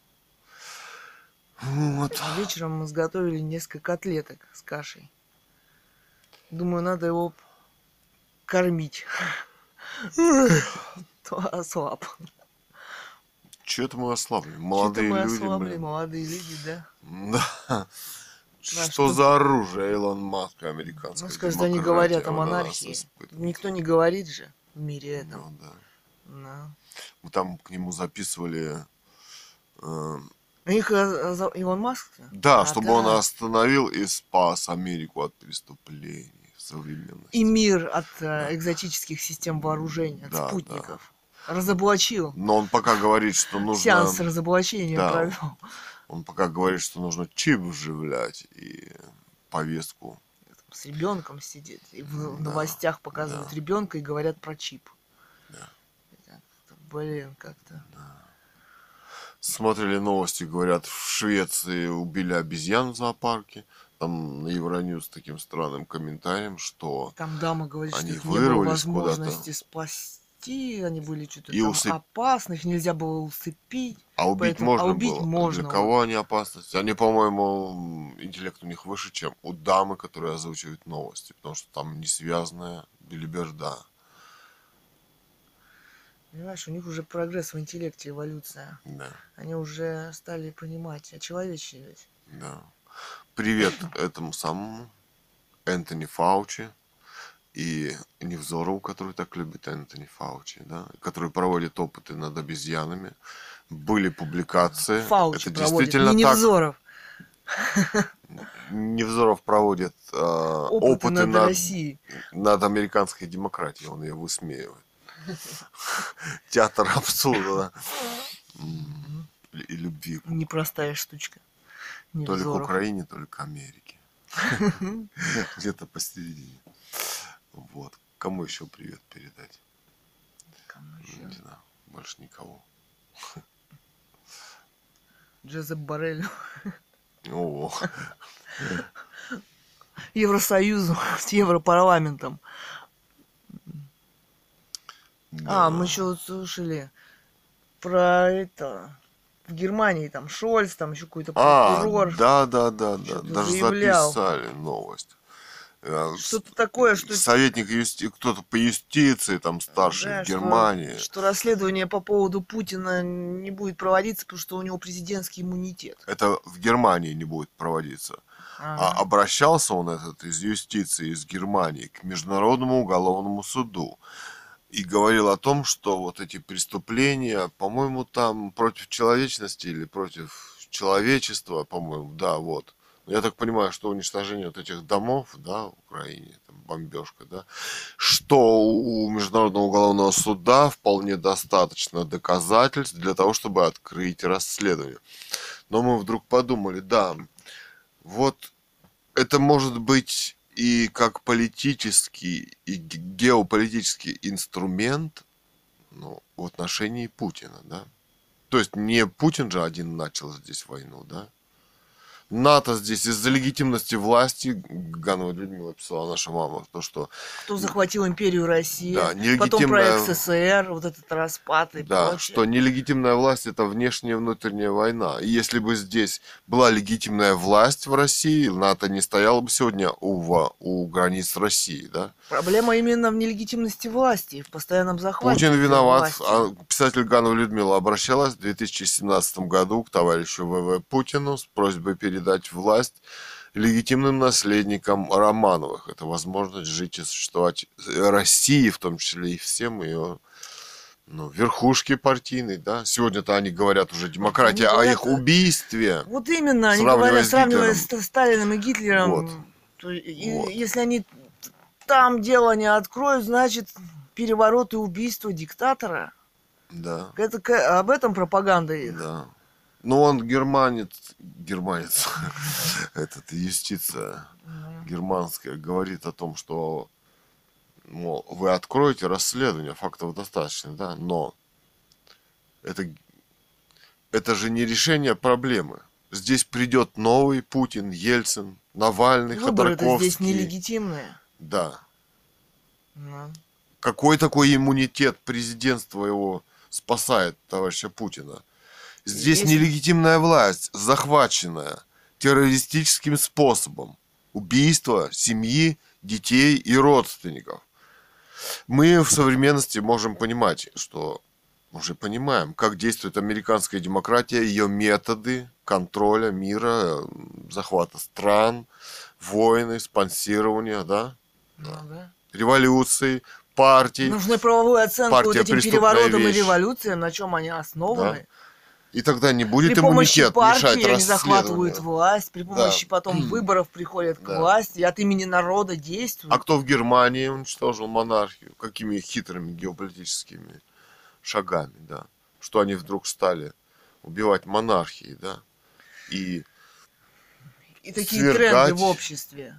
Вот.
Вечером мы сготовили несколько котлеток с кашей. Думаю, надо его кормить. *laughs* То ослаб.
Че-то мы ослабли. Молодые
мы
люди,
ослабли, молодые люди, да.
Да. Что,
что-
за оружие Илон Маск американское?
Ну, скажет, они говорят о
на нас
монархии. Никто не говорит же в мире этом.
Ну, да.
Да.
Мы там к нему записывали э,
У них э, Илон Маск?
Да,
А,
чтобы
да.
он остановил и спас Америку от преступлений современности.
И мир от э, экзотических систем вооружения, от
Да,
спутников. Разоблачил.
Но он пока говорит, что нужно...
Сеанс разоблачения
Да.
провел.
Он пока говорит, что нужно чип вживлять и повестку.
С ребенком сидит. И в
Да,
новостях показывают
да.
ребенка и говорят про чип.
Да.
Как-то, Блин, как-то.
Смотрели новости, говорят, в Швеции убили обезьян в зоопарке. Там на Евроньюз с таким странным комментарием, что
Там дама говорит,
Они
что их
вырвались
возможности спасти. Они были что-то
И
там
усып-
опасны, их нельзя было усыпить.
А убить
Поэтому- а
можно
убить
было.
можно
Для кого они опасность? Они, по-моему, интеллект у них выше, чем у дамы, которая озвучивает новости. Потому что там не связанная билиберда.
Понимаешь, у них уже прогресс в интеллекте, эволюция.
Да,
Они уже стали понимать, очеловечивать.
да. Привет этому самому Энтони Фаучи и Невзорову, который так любит Энтони Фаучи, да, который проводит опыты над обезьянами. Были публикации.
Фауч
Это
проводит,
действительно
не
так.
Невзоров.
Невзоров проводит э,
Опыты,
опыты
над,
над
Россией.
над американской демократией, он ее высмеивает. *laughs* Театр абсурда. И любви.
Непростая штучка.
То ли к
Невзоров.
Украине, то ли к Америке. *laughs* Где-то посередине. Вот. Кому еще привет передать?
Кому
Ну,
ещё?
Не знаю. Больше никого.
Джозеп Барель.
О,
Евросоюзом, с Европарламентом.
Да.
А, мы еще вот слушали про это. В Германии там Шольц, там еще какой-то
А,
прокурор.
да, да, да, да.
Что-то
Даже
заявлял.
записали новость. Э,
Что-то такое, что
Советник юсти... кто-то по юстиции, там старший
Да,
в
что-
Германии.
Что, расследование по поводу Путина не будет проводиться, потому что у него президентский иммунитет.
Это в Германии не будет проводиться. А
Ага.
обращался он этот из юстиции, из Германии к Международному уголовному суду и говорил о том, что вот эти преступления, по-моему, там против человечности или против человечества, по-моему, да, вот. Я так понимаю, что уничтожение вот этих домов, да, в Украине, там, бомбежка, да, что у Международного уголовного суда вполне достаточно доказательств для того, чтобы открыть расследование. Но мы вдруг подумали, да, вот это может быть и как политический, и ге- геополитический инструмент ну, в отношении Путина, да? То есть не Путин же один начал здесь войну, да? НАТО здесь из-за легитимности власти, Ганова Людмила писала, наша мама, то, что
Кто захватил империю России,
Да,
потом про
нелегитимная-
СССР, вот этот распад и
Да,
прочее.
что нелегитимная власть это внешняя и внутренняя война. И если бы здесь была легитимная власть в России, НАТО не стояло бы сегодня у, у границ России, да?
Проблема именно в нелегитимности власти, в постоянном захвате.
Путин виноват.
власти.
А писатель Ганова Людмила обращалась в 2017 году к товарищу ВВ Путину с просьбой передать власть легитимным наследникам Романовых. Это возможность жить и существовать России, в том числе и всем ее ну, верхушки партийной, да. Сегодня-то они говорят уже демократия,
Они
о их
говорят,
убийстве.
Вот именно, они говорят,
с
сравнивая
Гитлером.
с Сталиным и Гитлером,
Вот.
то и-
Вот.
если они там дело не откроют, значит, переворот и убийство диктатора.
Да,
Это об этом пропаганда их.
да. Но он германец, германец, *laughs* этот юстиция
Мгм.
германская говорит о том, что мол, вы откроете расследование, фактов достаточно, да, но это, это же не решение проблемы. Здесь придет новый Путин, Ельцин, Навальный,
здесь
Ходорковский.
нелегитимные.
Да.
Ну.
Какой такой иммунитет президентства его спасает товарища Путина? Здесь
Если-
нелегитимная власть, захваченная террористическим способом. Убийство семьи, детей и родственников. Мы в современности можем понимать, что уже понимаем, как действует американская демократия, ее методы контроля мира, захвата стран, войны, спонсирования, да,
Ну, да.
революции, партий.
Нужны правовую оценку вот этим переворотам и
вещь.
революциям, на чем они основаны.
И тогда не будет
при помощи
иммунитет
партии
мешать
они захватывают власть, при помощи потом выборов приходят к
Да.
власти, от имени народа действуют.
А кто в Германии уничтожил монархию? Какими хитрыми геополитическими шагами, да? Что они вдруг стали убивать монархии, да? И
И такие
свергать.
тренды в обществе.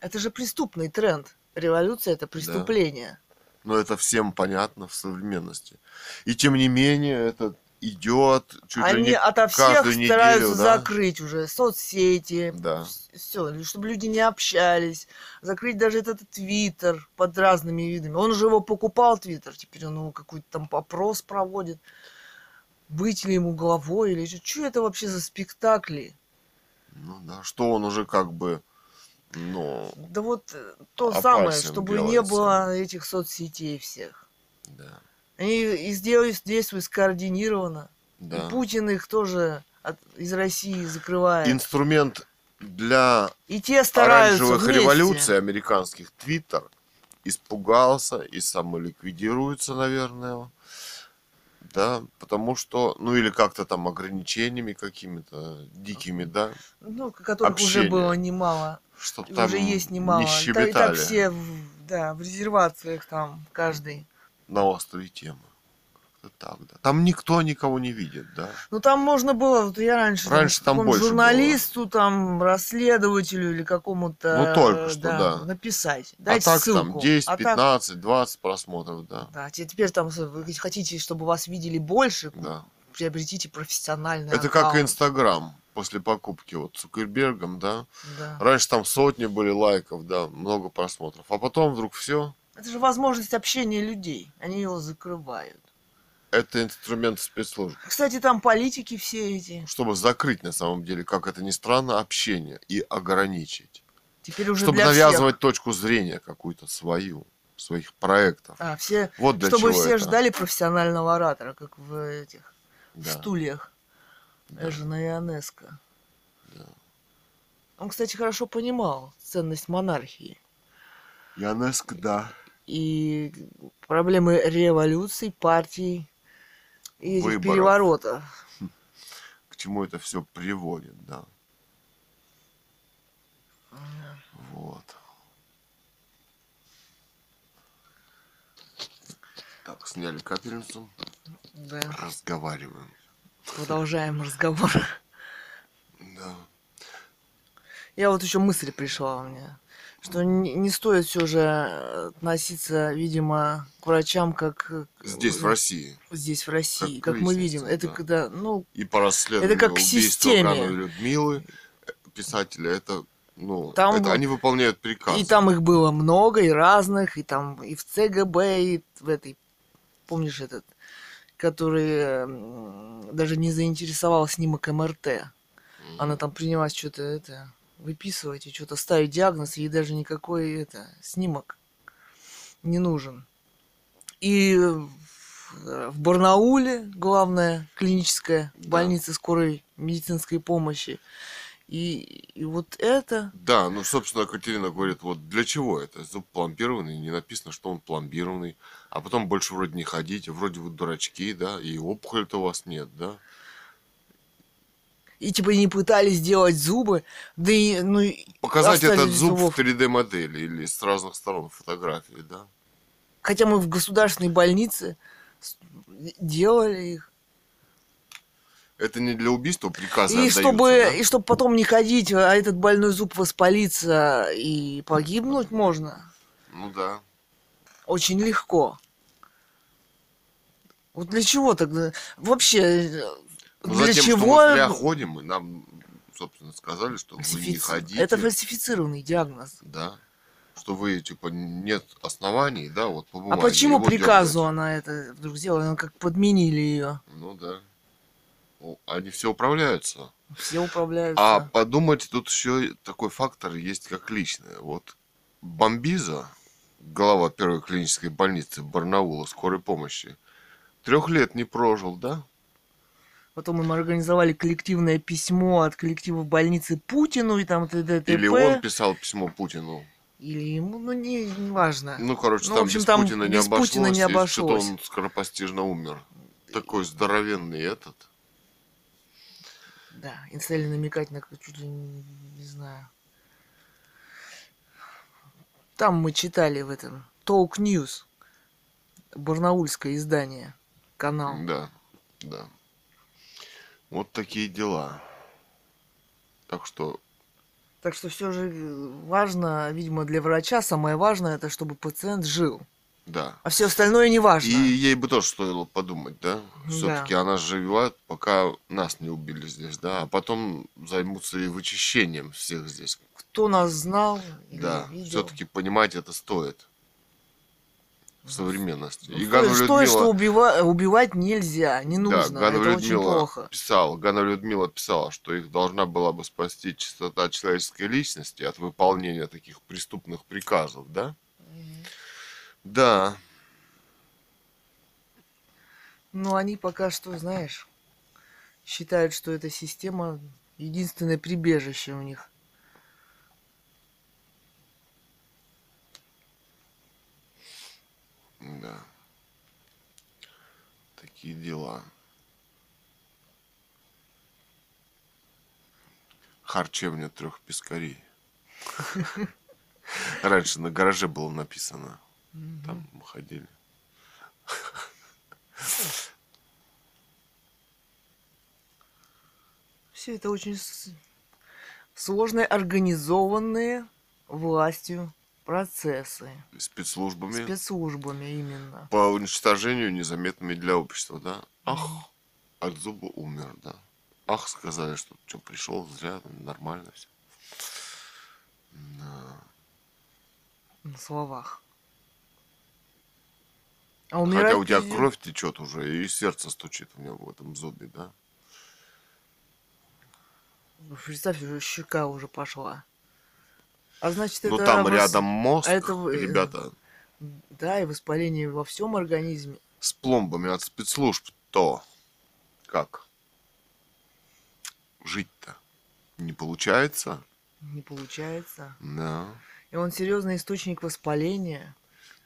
Это же преступный тренд. Революция это преступление.
но это всем понятно в современности. И тем не менее это идет чуть ли
Они
не
ото всех
каждую
стараются
неделю, да?
закрыть уже соцсети,
Да.
все, чтобы люди не общались, закрыть даже этот твиттер под разными видами. Он же его покупал твиттер, теперь он его какой-то там опрос проводит. Быть ли ему главой или что? Что это вообще за спектакли?
Ну да, что он уже как бы, ну,
Да вот э, то самое, чтобы не
делается.
было этих соцсетей всех.
да,
Они и сделают, действуют скоординированно.
да.
И Путин их тоже от- из России закрывает.
Инструмент для
И те стараются
оранжевых
вместе.
революций американских Твиттер испугался и самоликвидируется, наверное. Да, потому что, ну или как-то там ограничениями какими-то дикими, да,
Ну, которых уже
общение.
было немало.
чтобы
И
там
уже есть немало.
не
И так- и
щебетали
так все, да, в резервациях там каждый.
На острые темы. Как-то так, да. Там никто никого не видит, да.
Ну там можно было, вот я раньше,
Раньше там
какому-то
больше
журналисту, там, расследователю или какому-то
Ну, только
э,
что, да.
написать.
А
Дайте
так
ссылку.
там 10,
А так-
15, 20 просмотров, да.
да, те- теперь там, с- вы хотите, чтобы вас видели больше,
Да.
приобретите профессиональный
Это как
аккаунт.
Инстаграм после покупки вот Цукербергом, да.
Да.
Раньше там сотни были лайков, да, много просмотров. А потом вдруг все.
Это же возможность общения людей. Они его закрывают.
Это инструмент спецслужб.
Кстати, там политики все эти.
Чтобы закрыть на самом деле, как это ни странно, общение и ограничить.
Теперь уже
Чтобы
для
навязывать точку зрения какую-то свою, своих проектов.
всех. А, все,
Вот для
чтобы все
это.
ждали профессионального оратора, как в этих
Да.
стульях.
Да.
Эжена Ионеско.
Да.
Он, кстати, хорошо понимал ценность монархии
Янеск, да.
и проблемы революций, партий и этих
Выборов.
переворотов.
К чему это все приводит, да. Вот. Так, сняли капельницу.
Да.
Разговариваем.
Продолжаем разговор.
Да.
Я вот еще мысль пришла у меня, что не, не стоит все же относиться, видимо, к врачам как
Здесь, в России.
здесь в России,
Как
как, мы видим. Это
да.
когда, ну,
И по расследованию
Это как к
убийства Людмилы, э, писателя, это, ну,
Там
это они выполняют приказ.
и там их было много, и разных, и там и в ЦГБ, и в этой, помнишь этот, который даже не заинтересовал снимок МРТ. Она там принялась что-то это выписывать и что-то ставить диагноз, ей даже никакой это снимок не нужен. И в Барнауле главная клиническая
Да.
больница скорой медицинской помощи. И, и вот это
Да, ну, собственно, Катерина говорит, вот для чего это? Зуб пломбированный, не написано, что он пломбированный. А потом больше вроде не ходите, вроде вы дурачки, да, и опухоли-то у вас нет, да.
И типа не пытались сделать зубы, да и ну
Показать этот зуб
зубов.
в 3D-модели или с разных сторон фотографии, да.
хотя мы в государственной больнице делали их.
Это не для убийства приказы
И
отдаются,
чтобы,
да?
и чтобы потом не ходить, а этот больной зуб воспалиться и погибнуть можно
Ну да.
очень легко. Вот для чего тогда? Вообще, для
затем,
чего?
что мы зря ходим, и нам, собственно, сказали, что вы не
фальсифици-
ходите.
Это фальсифицированный диагноз.
Да. Что вы, типа, нет оснований, да, вот по
А почему
его
приказу
дёргать.
она это вдруг сделала? Она как подменили ее.
Ну да. Они все управляются.
Все управляются.
А подумать, тут еще такой фактор есть, как личное. Вот Бомбиза, глава первой клинической больницы Барнаула скорой помощи, трех лет не прожил, да?
Потом им организовали коллективное письмо от коллектива больницы Путину и там т.д.
Или он писал письмо Путину.
Или ему, ну не, не важно.
Ну, короче,
Ну, в
там
общем,
без
там
Путина не
без
обошлось.
Путина не обошлось.
Что-то он скоропостижно умер. Такой здоровенный этот.
Да, и стали намекать на чуть ли не, не знаю. Там мы читали в этом Talk News, барнаульское издание, канал.
Да, да. Вот такие дела. Так что,
Так что все же важно, видимо, для врача самое важное это, чтобы пациент жил.
да.
А все остальное не важно.
И ей бы тоже стоило подумать, да?
Да.
Все-таки она живет, пока нас не убили здесь, да? А потом займутся и вычищением всех здесь.
Кто нас знал
Да, все-таки понимать это стоит в современности.
Ну,
И Ганова
что
Людмила,
убива- убивать нельзя, не нужно.
да, Ганова
это очень
Людмила
плохо.
писала, Ганова Людмила писала, что их должна была бы спасти чистота человеческой личности от выполнения таких преступных приказов, да? Да,
Ну, они пока что, знаешь, считают, что эта система единственное прибежище у них.
Да. Такие дела. Харчевня трех пескарей. *laughs* Раньше на гараже было написано. Там мы ходили.
Все это очень сложные, организованные властью процессы.
Спецслужбами
Спецслужбами именно.
по уничтожению незаметными для общества, да? Ах, от зуба умер, да. Ах, сказали, что что пришел, зря, нормально все. Да.
На словах. А
Хотя у тебя кровь течет уже, и сердце стучит у него в этом зубе, да.
Ну, Представь, уже щека уже пошла. А значит,
Ну
это...
там
вос-
рядом мозг,
а это вы-
ребята,
Да, и воспаление во всем организме.
с пломбами от спецслужб, то как? Жить-то не получается.
Не получается.
Да.
И он серьезный источник воспаления.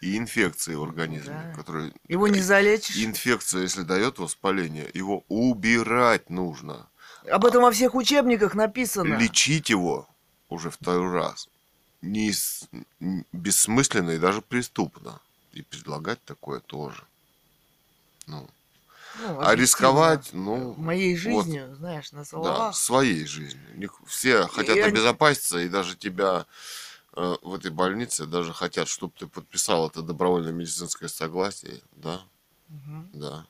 И инфекции в организме,
Да.
которые...
Его не залечишь.
Инфекция, если дает воспаление, его убирать нужно.
Об этом во всех учебниках написано.
Лечить его уже второй раз не бессмысленно и даже преступно. И предлагать такое тоже. Ну,
Ну,
а рисковать, ну,
Моей
вот,
жизнью, знаешь, на
да,
словах.
своей жизнью. Все хотят
И они-
обезопаситься, и даже тебя э, в этой больнице даже хотят, чтобы ты подписал это добровольное медицинское согласие, да,
Мгм.
да.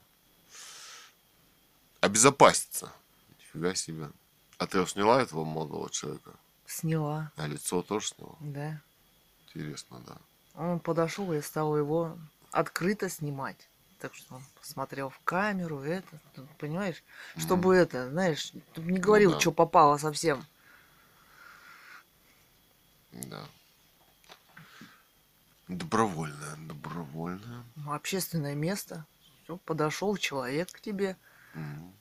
Обезопаситься. Нифига себе. А ты сняла этого молодого человека?
Сняла,
А лицо тоже сняла?
да.
Интересно, да.
Он подошел и стал его открыто снимать. Так что он посмотрел в камеру, это, понимаешь? Чтобы это, знаешь, не говорил,
Ну да.
что попало совсем.
Да. Добровольное, добровольное.
Общественное место. Всё, подошел человек к тебе,
Мгм.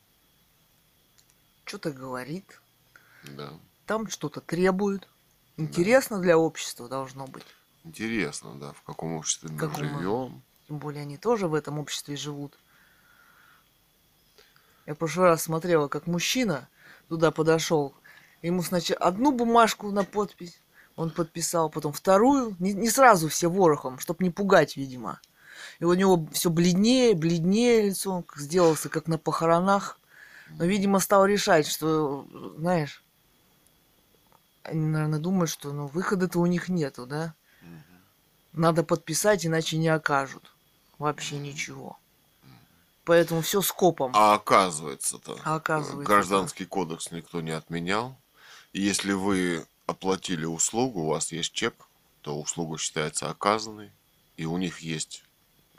что-то говорит,
Да.
Там что-то требует. Интересно для общества должно быть.
Интересно, да, в каком обществе мы
Каком
живем.
Тем более они тоже в этом обществе живут. Я в прошлый раз смотрела, как мужчина туда подошел. Ему сначала одну бумажку на подпись он подписал, потом вторую. Не, не сразу все ворохом, чтобы не пугать, видимо. И у него все бледнее, бледнее лицо, сделался, как на похоронах. Но, видимо, стал решать, что, знаешь, они, наверное, думают, что ну, выхода-то у них нету, да? Надо подписать, иначе не окажут. Вообще ничего. Поэтому все скопом.
А оказывается-то,
А оказывается,
гражданский кодекс никто не отменял. И если вы оплатили услугу, у вас есть чек, то услуга считается оказанной. И у них есть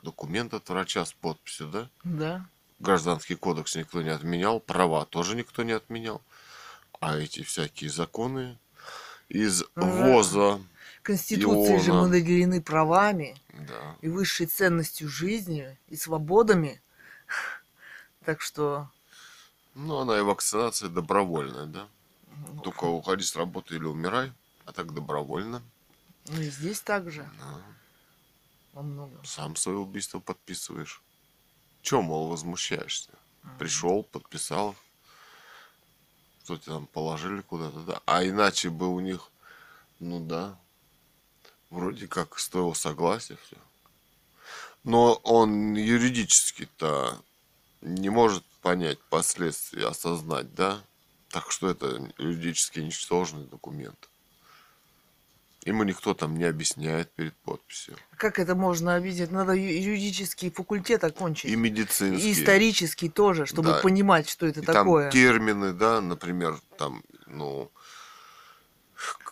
документ от врача с подписью, да?
Да.
Гражданский кодекс никто не отменял, права тоже никто не отменял. А эти всякие законы из. ВОЗа,
Конституции же мы наделены правами
да,
и высшей ценностью жизни и свободами. Так что
ну она и вакцинация добровольная, да?
ну,
Только уходи с работы или умирай, а так добровольно.
ну и здесь также
Да.
во многом.
Сам свое убийство подписываешь. Чем, мол, возмущаешься? Пришел, подписал. Что тебе там положили куда-то, да? А иначе бы у них, ну да, вроде как стоило согласие все. Но он юридически-то не может понять последствия, осознать, да? Так что это юридически ничтожный документ. Ему никто там не объясняет перед подписью.
Как это можно обидеть? Надо юридический факультет окончить.
И медицинский.
И исторический тоже, чтобы
Да.
понимать, что это
И
такое.
там термины, да, например, там, ну,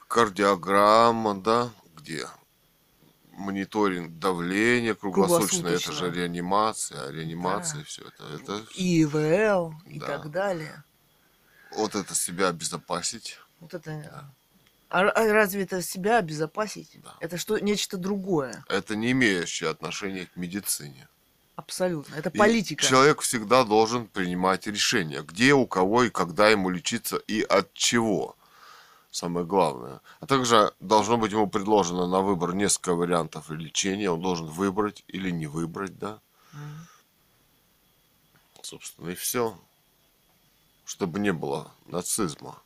кардиограмма, да, где мониторинг давления круглосуточно, это же реанимация, а реанимация,
Да.
все это, это
И ИВЛ и
Да.
так далее.
вот это себя обезопасить.
Вот это. А, а разве это себя обезопасить?
Да.
Это что нечто другое.
Это не имеющее отношения к медицине.
Абсолютно. Это
И
политика.
человек всегда должен принимать решение, где, у кого и когда ему лечиться и от чего. Самое главное. А также должно быть ему предложено на выбор несколько вариантов лечения. Он должен выбрать или не выбрать, да.
Мгм.
Собственно, и все. Чтобы не было нацизма.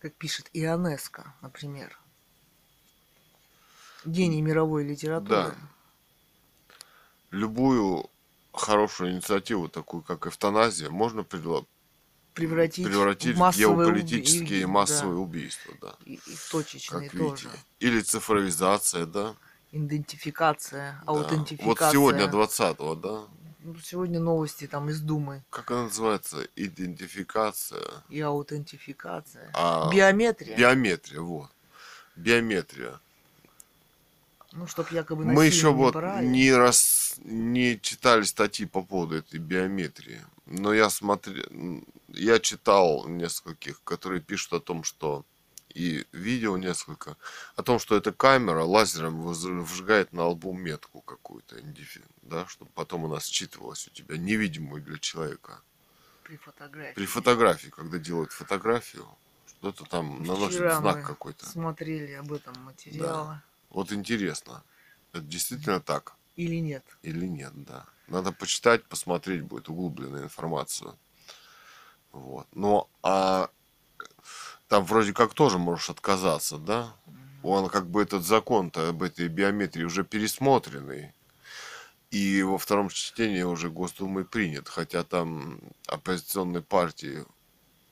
Как пишет Ионеско, например. Гений мировой литературы.
Да. Любую хорошую инициативу, такую как эвтаназия, можно предло-
Превратить,
превратить в
массовые
геополитические
уби-
массовые
да,
убийства, да.
И, и точечные
Как
тоже.
видите. Или цифровизация, да.
Идентификация,
Да.
аутентификация.
Вот сегодня 20-го, да,
ну, сегодня новости там из Думы
Как она называется? Идентификация.
и аутентификация.
А,
Биометрия.
Биометрия, вот. Биометрия.
Ну, чтоб якобы
Мы еще
не
вот
брали.
не раз не читали статьи по поводу этой биометрии. Но я смотрел, я читал нескольких, которые пишут о том, что и видео несколько, о том, что эта камера лазером вжигает на лбу метку какую-то, да, чтобы потом она считывалась у тебя, невидимую для человека.
При фотографии.
При фотографии, когда делают фотографию, что-то там наносит
Вчера
знак
мы
какой-то.
Смотрели об этом материалы.
Вот интересно, это действительно так
Или нет?
или нет, да. Надо почитать, посмотреть будет углубленную информацию. Вот. Но а там вроде как тоже можешь отказаться, да? Он как бы этот закон-то об этой биометрии уже пересмотренный. И во втором чтении уже Госдумой принят, хотя там оппозиционные партии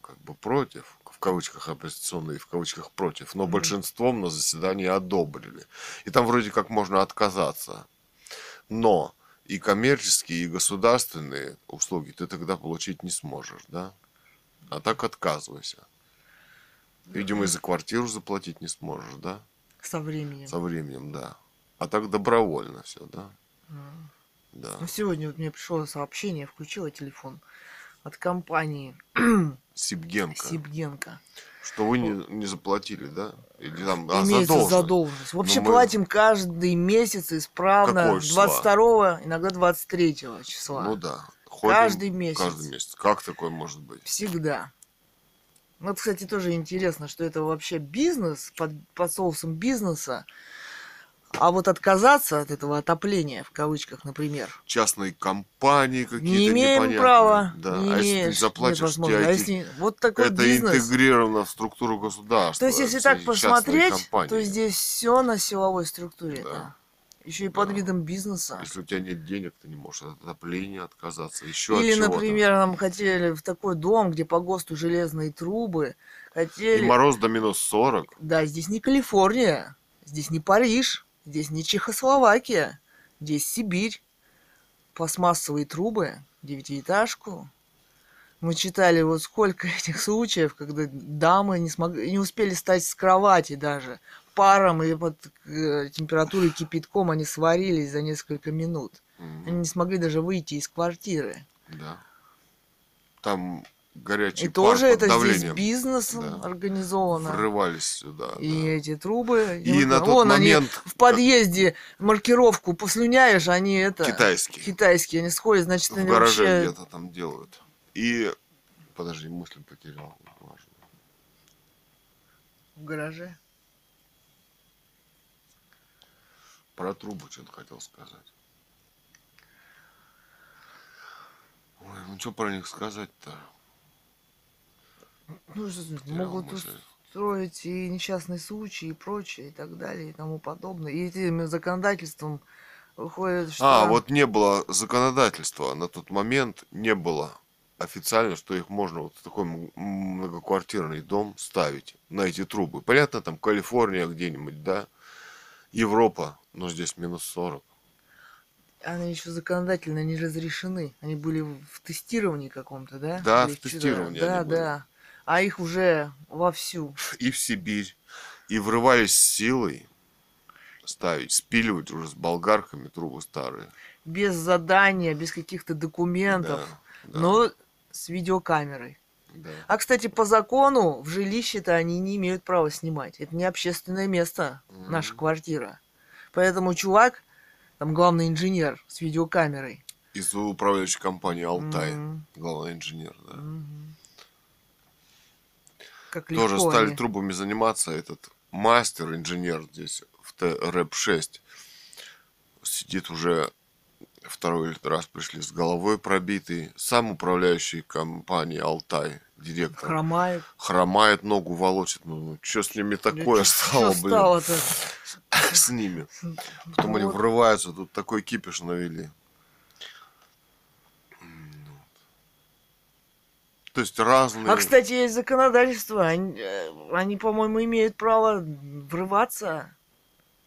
как бы против, в кавычках оппозиционные, в кавычках против, но большинством на заседании одобрили. И там вроде как можно отказаться. Но и коммерческие, и государственные услуги ты тогда получить не сможешь, да? А так отказывайся. Видимо, и за квартиру заплатить не сможешь, да?
Со временем.
Со временем, да. А так добровольно все, да?
М.
Да.
Ну, сегодня вот мне пришло сообщение, включила телефон от компании *clears throat*
Сибгенко.
Сибгенко.
Что вы не, не заплатили, да? Или там а,
Имеется
задолженность.
задолженность. Вообще
мы-
платим каждый месяц исправно.
Какого числа?
22 иногда 23 числа.
Ну да. Ходим
Каждый месяц.
Каждый месяц. Как такое может быть?
Всегда. Вот, кстати, тоже интересно, что это вообще бизнес под, под соусом бизнеса. А вот отказаться от этого отопления, в кавычках, например,
Частные компании какие-то
не имеем
непонятные.
права.
Да.
не
а если ты заплатишь, тебя
А если вот такой
это
бизнес.
интегрировано в структуру государства.
То есть, если так посмотреть,
компании.
то здесь все на силовой структуре.
Да.
Да. Еще и под видом бизнеса.
Если у тебя нет денег, ты не можешь от отопления отказаться. Еще
Или,
от
например, нам хотели в такой дом, где по ГОСТу железные трубы.
И
Хотели...
мороз до минус 40.
Да, здесь не Калифорния, здесь не Париж, здесь не Чехословакия, здесь Сибирь. Пластмассовые трубы, девятиэтажку. Мы читали вот сколько *laughs* этих случаев, когда дамы не, смогли, не успели встать с кровати даже. Паром и под э, температурой кипятком они сварились за несколько минут.
Мгм.
Они не смогли даже выйти из квартиры.
Да. Там горячий
И
пар
тоже это здесь
давлением
бизнесом
Да.
организовано.
врывались сюда.
И
да.
эти трубы.
И
вот
на тот
вон они
момент
в подъезде маркировку послюняешь, они это...
китайский.
Китайские, они сходят, значит,
В
они
гараже
вообще...
где-то там делают. И подожди, мысль потерял. Важно.
В гараже.
Про трубу что-то хотел сказать. Ой, ну что про них сказать-то?
Ну, что могут
мысль.
устроить и несчастные случаи, и прочее, и так далее, и тому подобное. И этим законодательством выходит, что...
А, вот не было законодательства на тот момент, не было официально, что их можно вот в такой многоквартирный дом ставить на эти трубы. Понятно, там Калифорния где-нибудь, да? Европа, но здесь минус 40.
Они еще законодательно не разрешены. Они были в тестировании каком-то, да?
Да,
Или
в тестировании
Да, да. А их уже вовсю.
И в Сибирь. И врывались силой ставить, спиливать уже с болгарками трубы старые.
Без задания, без каких-то документов.
Да, да,
Но с видеокамерой.
Да.
А, кстати, по закону в жилище-то они не имеют права снимать. Это не общественное место, наша
Мгм.
квартира. Поэтому чувак, там главный инженер с видеокамерой.
Из управляющей компании Алтай.
М,
Главный инженер, да.
мгм. Как
Тоже
легко
стали
они.
трубами заниматься. Этот мастер, инженер здесь в ТРЭП-6 сидит уже второй раз пришли с головой пробитый. Сам управляющий компании Алтай, директор,
Хромает.
хромает, ногу волочит. Ну, что с ними такое стало,
Что
блин,
стало-то? *laughs*
с ними? Потом они врываются, тут такой кипиш навели. Ну. То есть разные...
А, кстати, есть законодательство. Они, э, они, по-моему, имеют право врываться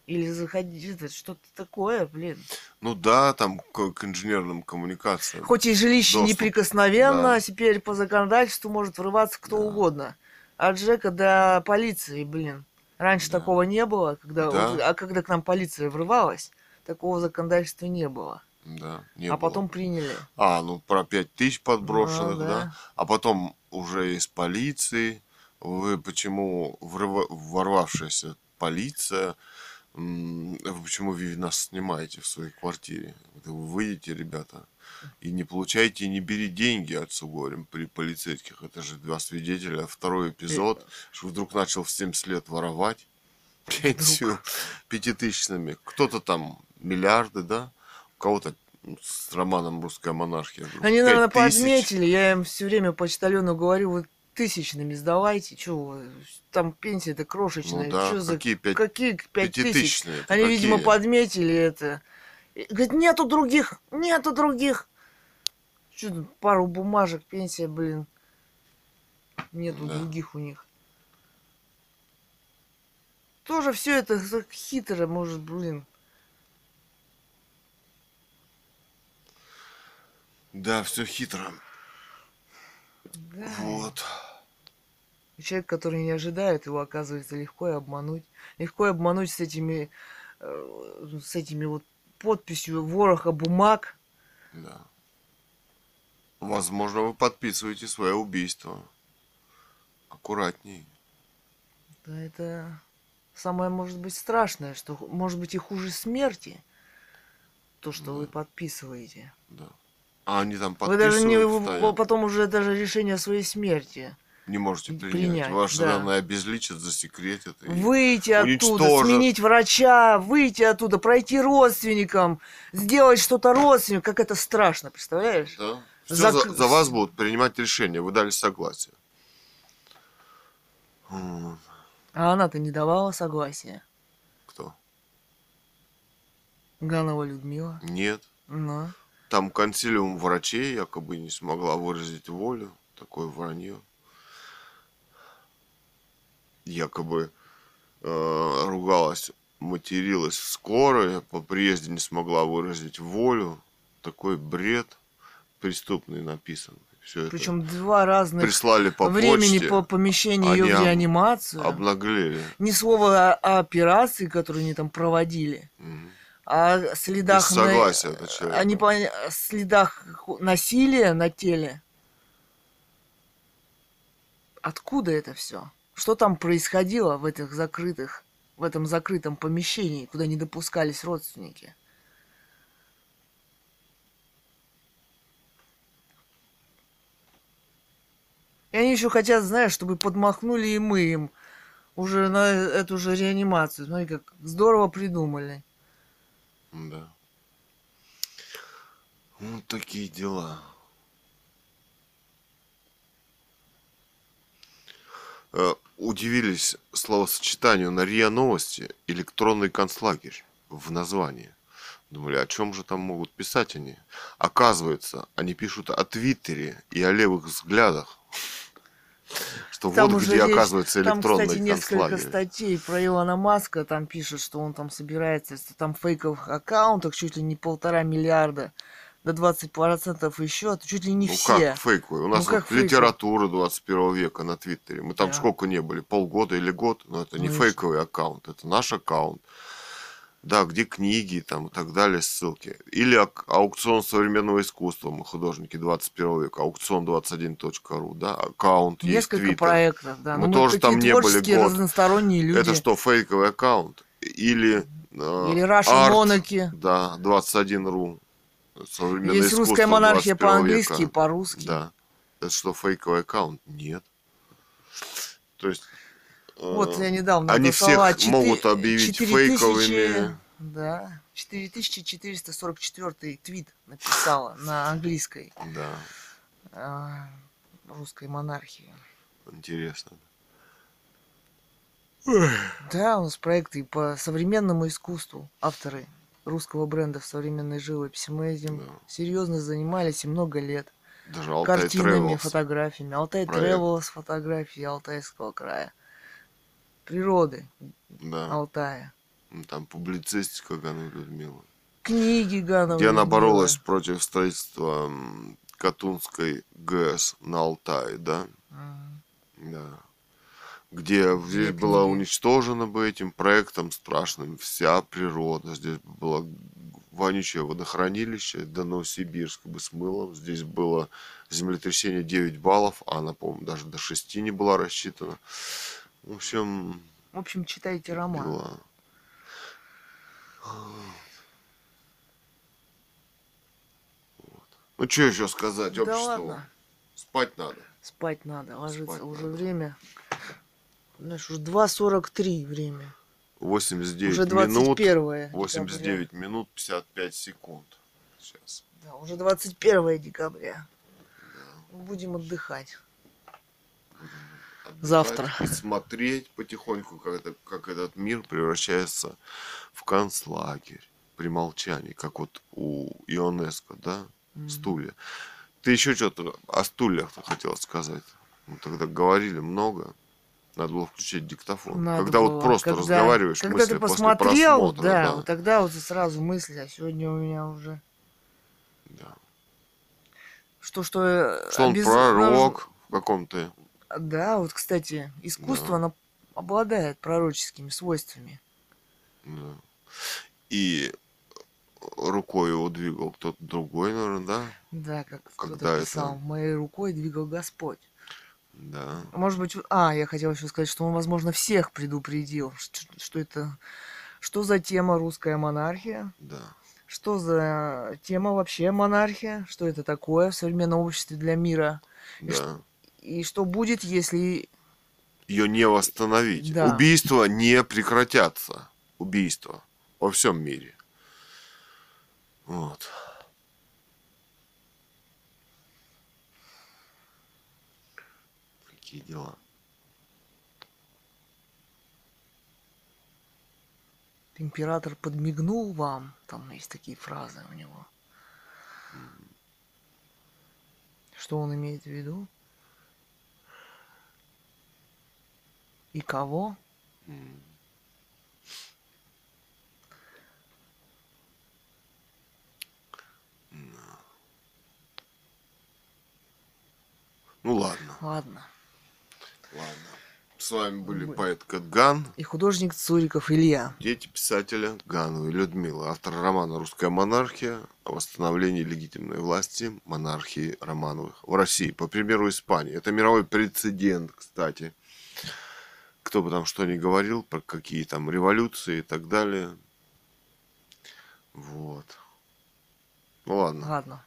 Или заходить, это что-то такое, блин.
Ну да, там к, к инженерным коммуникациям.
Хоть и жилище
Доступ,
неприкосновенно,
да.
а теперь по законодательству может врываться кто
Да.
угодно. От Джека до полиции, блин. Раньше
Да.
такого не было, когда,
Да.
а когда к нам полиция врывалась, такого законодательства не было.
Да, не
а
было.
потом приняли.
А, ну про пять тысяч подброшенных,
Ну,
да.
да.
А потом уже из полиции. Вы почему врыва- ворвавшаяся полиция, вы почему вы нас снимаете в своей квартире? Вы выйдете, ребята, и не получайте, не бери деньги отцу говорим при полицейских. Это же два свидетеля. Второй эпизод, что вдруг начал в 70 лет воровать *laughs* пенсию пятитысячными. Кто-то там миллиарды, да? У кого-то с романом «Русская монархия».
Они, наверное, подметили. Я им все время почтальону говорю, вот тысячными сдавайте. Че там пенсия-то крошечная.
Ну да,
за...
какие пять-
какие пять тысяч? Они, видимо,
какие?
подметили это. И Говорит, нету других, нету других. Что тут, пару бумажек, пенсия, блин. Нету
Да.
других у них. Тоже все это хитро, может, блин.
Да, все хитро.
Да.
Вот.
И Человек, который не ожидает, его оказывается легко и обмануть. Легко и обмануть с этими, э, с этими вот подписью вороха бумаг.
Да. Возможно, вы подписываете свое убийство. Аккуратней.
Да это самое, может быть, страшное, что может быть и хуже смерти. То, что вы
Да.
подписываете.
Да. А они там
Вы даже не,
стоят.
потом уже даже решение о своей смерти.
не можете принять.
принять,
же,
да.
наверное, обезличат, засекретят.
Выйти оттуда,
уничтожат.
сменить врача, выйти оттуда, пройти родственникам, сделать что-то родственнику. Как это страшно, представляешь?
Да. Всё
Зак-
за, за вас будут принимать решения. Вы дали согласие.
А она-то не давала согласия.
Кто?
Ганова Людмила.
Нет.
Ну.
Там консилиум врачей якобы не смогла выразить волю. Такое вранье. Якобы э, ругалась, материлась в скорой, по приезде не смогла выразить волю. Такой бред преступный написан. Все это
Причем два разных
прислали по
времени
почте,
по помещению ее в реанимацию.
обнаглели.
Ни слова о, о операции, которую они там проводили.
Мгм.
О следах на-
человека.
о непон- следах насилия на теле. Откуда это все? Что там происходило в этих закрытых, в этом закрытом помещении, куда не допускались родственники? И они еще хотят, знаешь, чтобы подмахнули и мы им уже на эту же реанимацию. Смотри, как здорово придумали.
Да. Вот такие дела. Э, Удивились словосочетанию на РИА Новости «электронный концлагерь» в названии. Думали, о чем же там могут писать они? Оказывается, они пишут о Твиттере и о левых взглядах. Что
Там
вот
уже
где
есть-
оказывается
Там,
электронный
кстати, несколько статей про Илона Маска. Там пишут, что он там собирается, что там фейковых аккаунтах чуть ли не полтора миллиарда, до 20% еще, чуть ли не
ну
все.
как фейковый? У нас
как
вот литература 21 века на Твиттере. Мы там
Да.
сколько не были? Полгода или год? Но это не
Ну и
фейковый аккаунт, это наш аккаунт. Да, где книги там и так далее, ссылки. Или аукцион современного искусства, мы художники 21 века, аукцион 21.ру, да, аккаунт есть
Несколько
Твиттер.
проектов, да.
Мы
Ну,
тоже
такие
там не были год.
разносторонние люди.
Это что, фейковый аккаунт? Или... э,
Или Russian Monarchy.
Да, 21.ру. Современное
Есть русская монархия
21
по-английски и по-русски.
Да. Это что, фейковый аккаунт? Нет. То есть... э,
Вот я недавно
Они всех могут объявить фейковыми.
Да, 4444 твит написала на английской
Да,
а, русской монархии.
интересно.
Да, у нас проекты по современному искусству. Авторы русского бренда в современной живописи. Мы этим
Да.
серьезно занимались и много лет.
Даже Алтай
Картинами,
Travels.
фотографиями. Алтай
проект.
Тревелс фотографии Алтайского края. Природы
Да.
Алтая.
Ну, Там публицистика Гановой Людмилы.
Книги Гановой.
Где она боролась против строительства Катунской ГЭС на Алтае, да?
Мгм.
Да. Где здесь
книги.
была уничтожена бы этим проектом страшным вся природа. Здесь было вонючее водохранилище до Новосибирска бы смыло. Здесь было землетрясение 9 баллов, а она, по-моему, даже до 6 не была рассчитана. В общем,
В общем, читайте роман.
дела. Вот. Ну, что еще сказать?
Да
Обществу?
ладно.
Спать надо.
Спать надо, ложиться
Спать
уже
надо.
время. Знаешь, уже 2.43 время.
89
уже
минут.
21
89 минут 55 секунд. Сейчас.
Да, уже 21 декабря. Будем отдыхать. Завтра.
И смотреть потихоньку, как, это, как этот мир превращается в концлагерь при молчании, как вот у ионеско, да,
Мгм.
стулья. Ты еще что-то о стульях хотела сказать? Мы тогда говорили много. Надо было включить диктофон.
Надо
когда
было.
вот просто
Когда-
разговариваешь
Когда
мысли
ты
после
посмотрел,
просмотра.
да,
да.
вот тогда вот сразу мысли, а сегодня у меня уже...
да.
Что, что... э,
Что он
обез-
пророк в каком-то
Да, вот, кстати, искусство,
Да.
оно обладает пророческими свойствами.
Да. И рукой его двигал кто-то другой, наверное, да?
Да, как
Когда
кто-то
это?
писал, моей рукой двигал Господь.
Да.
Может быть, а, я хотела еще сказать, что он, возможно, всех предупредил, что, что это, что за тема русская монархия,
Да.
что за тема вообще монархия, что это такое в современном обществе для мира, И
Да.
И что будет, если
Ее не восстановить.
Да.
Убийства не прекратятся. Убийства во всем мире. Вот. Какие дела?
император подмигнул вам, там есть такие фразы у него. Что он имеет в виду? И кого?
Ну ладно,
Ладно.
ладно. С вами были
Мы-
поэт Кэтган,
И художник Цуриков Илья.
дети писателя Ганова и Людмила, автор романа «Русская монархия» о восстановлении легитимной власти монархии Романовых в России, по примеру Испании. Это мировой прецедент, кстати. Кто бы там что ни говорил, про какие там революции и так далее. Вот. Ну ладно.
Ладно.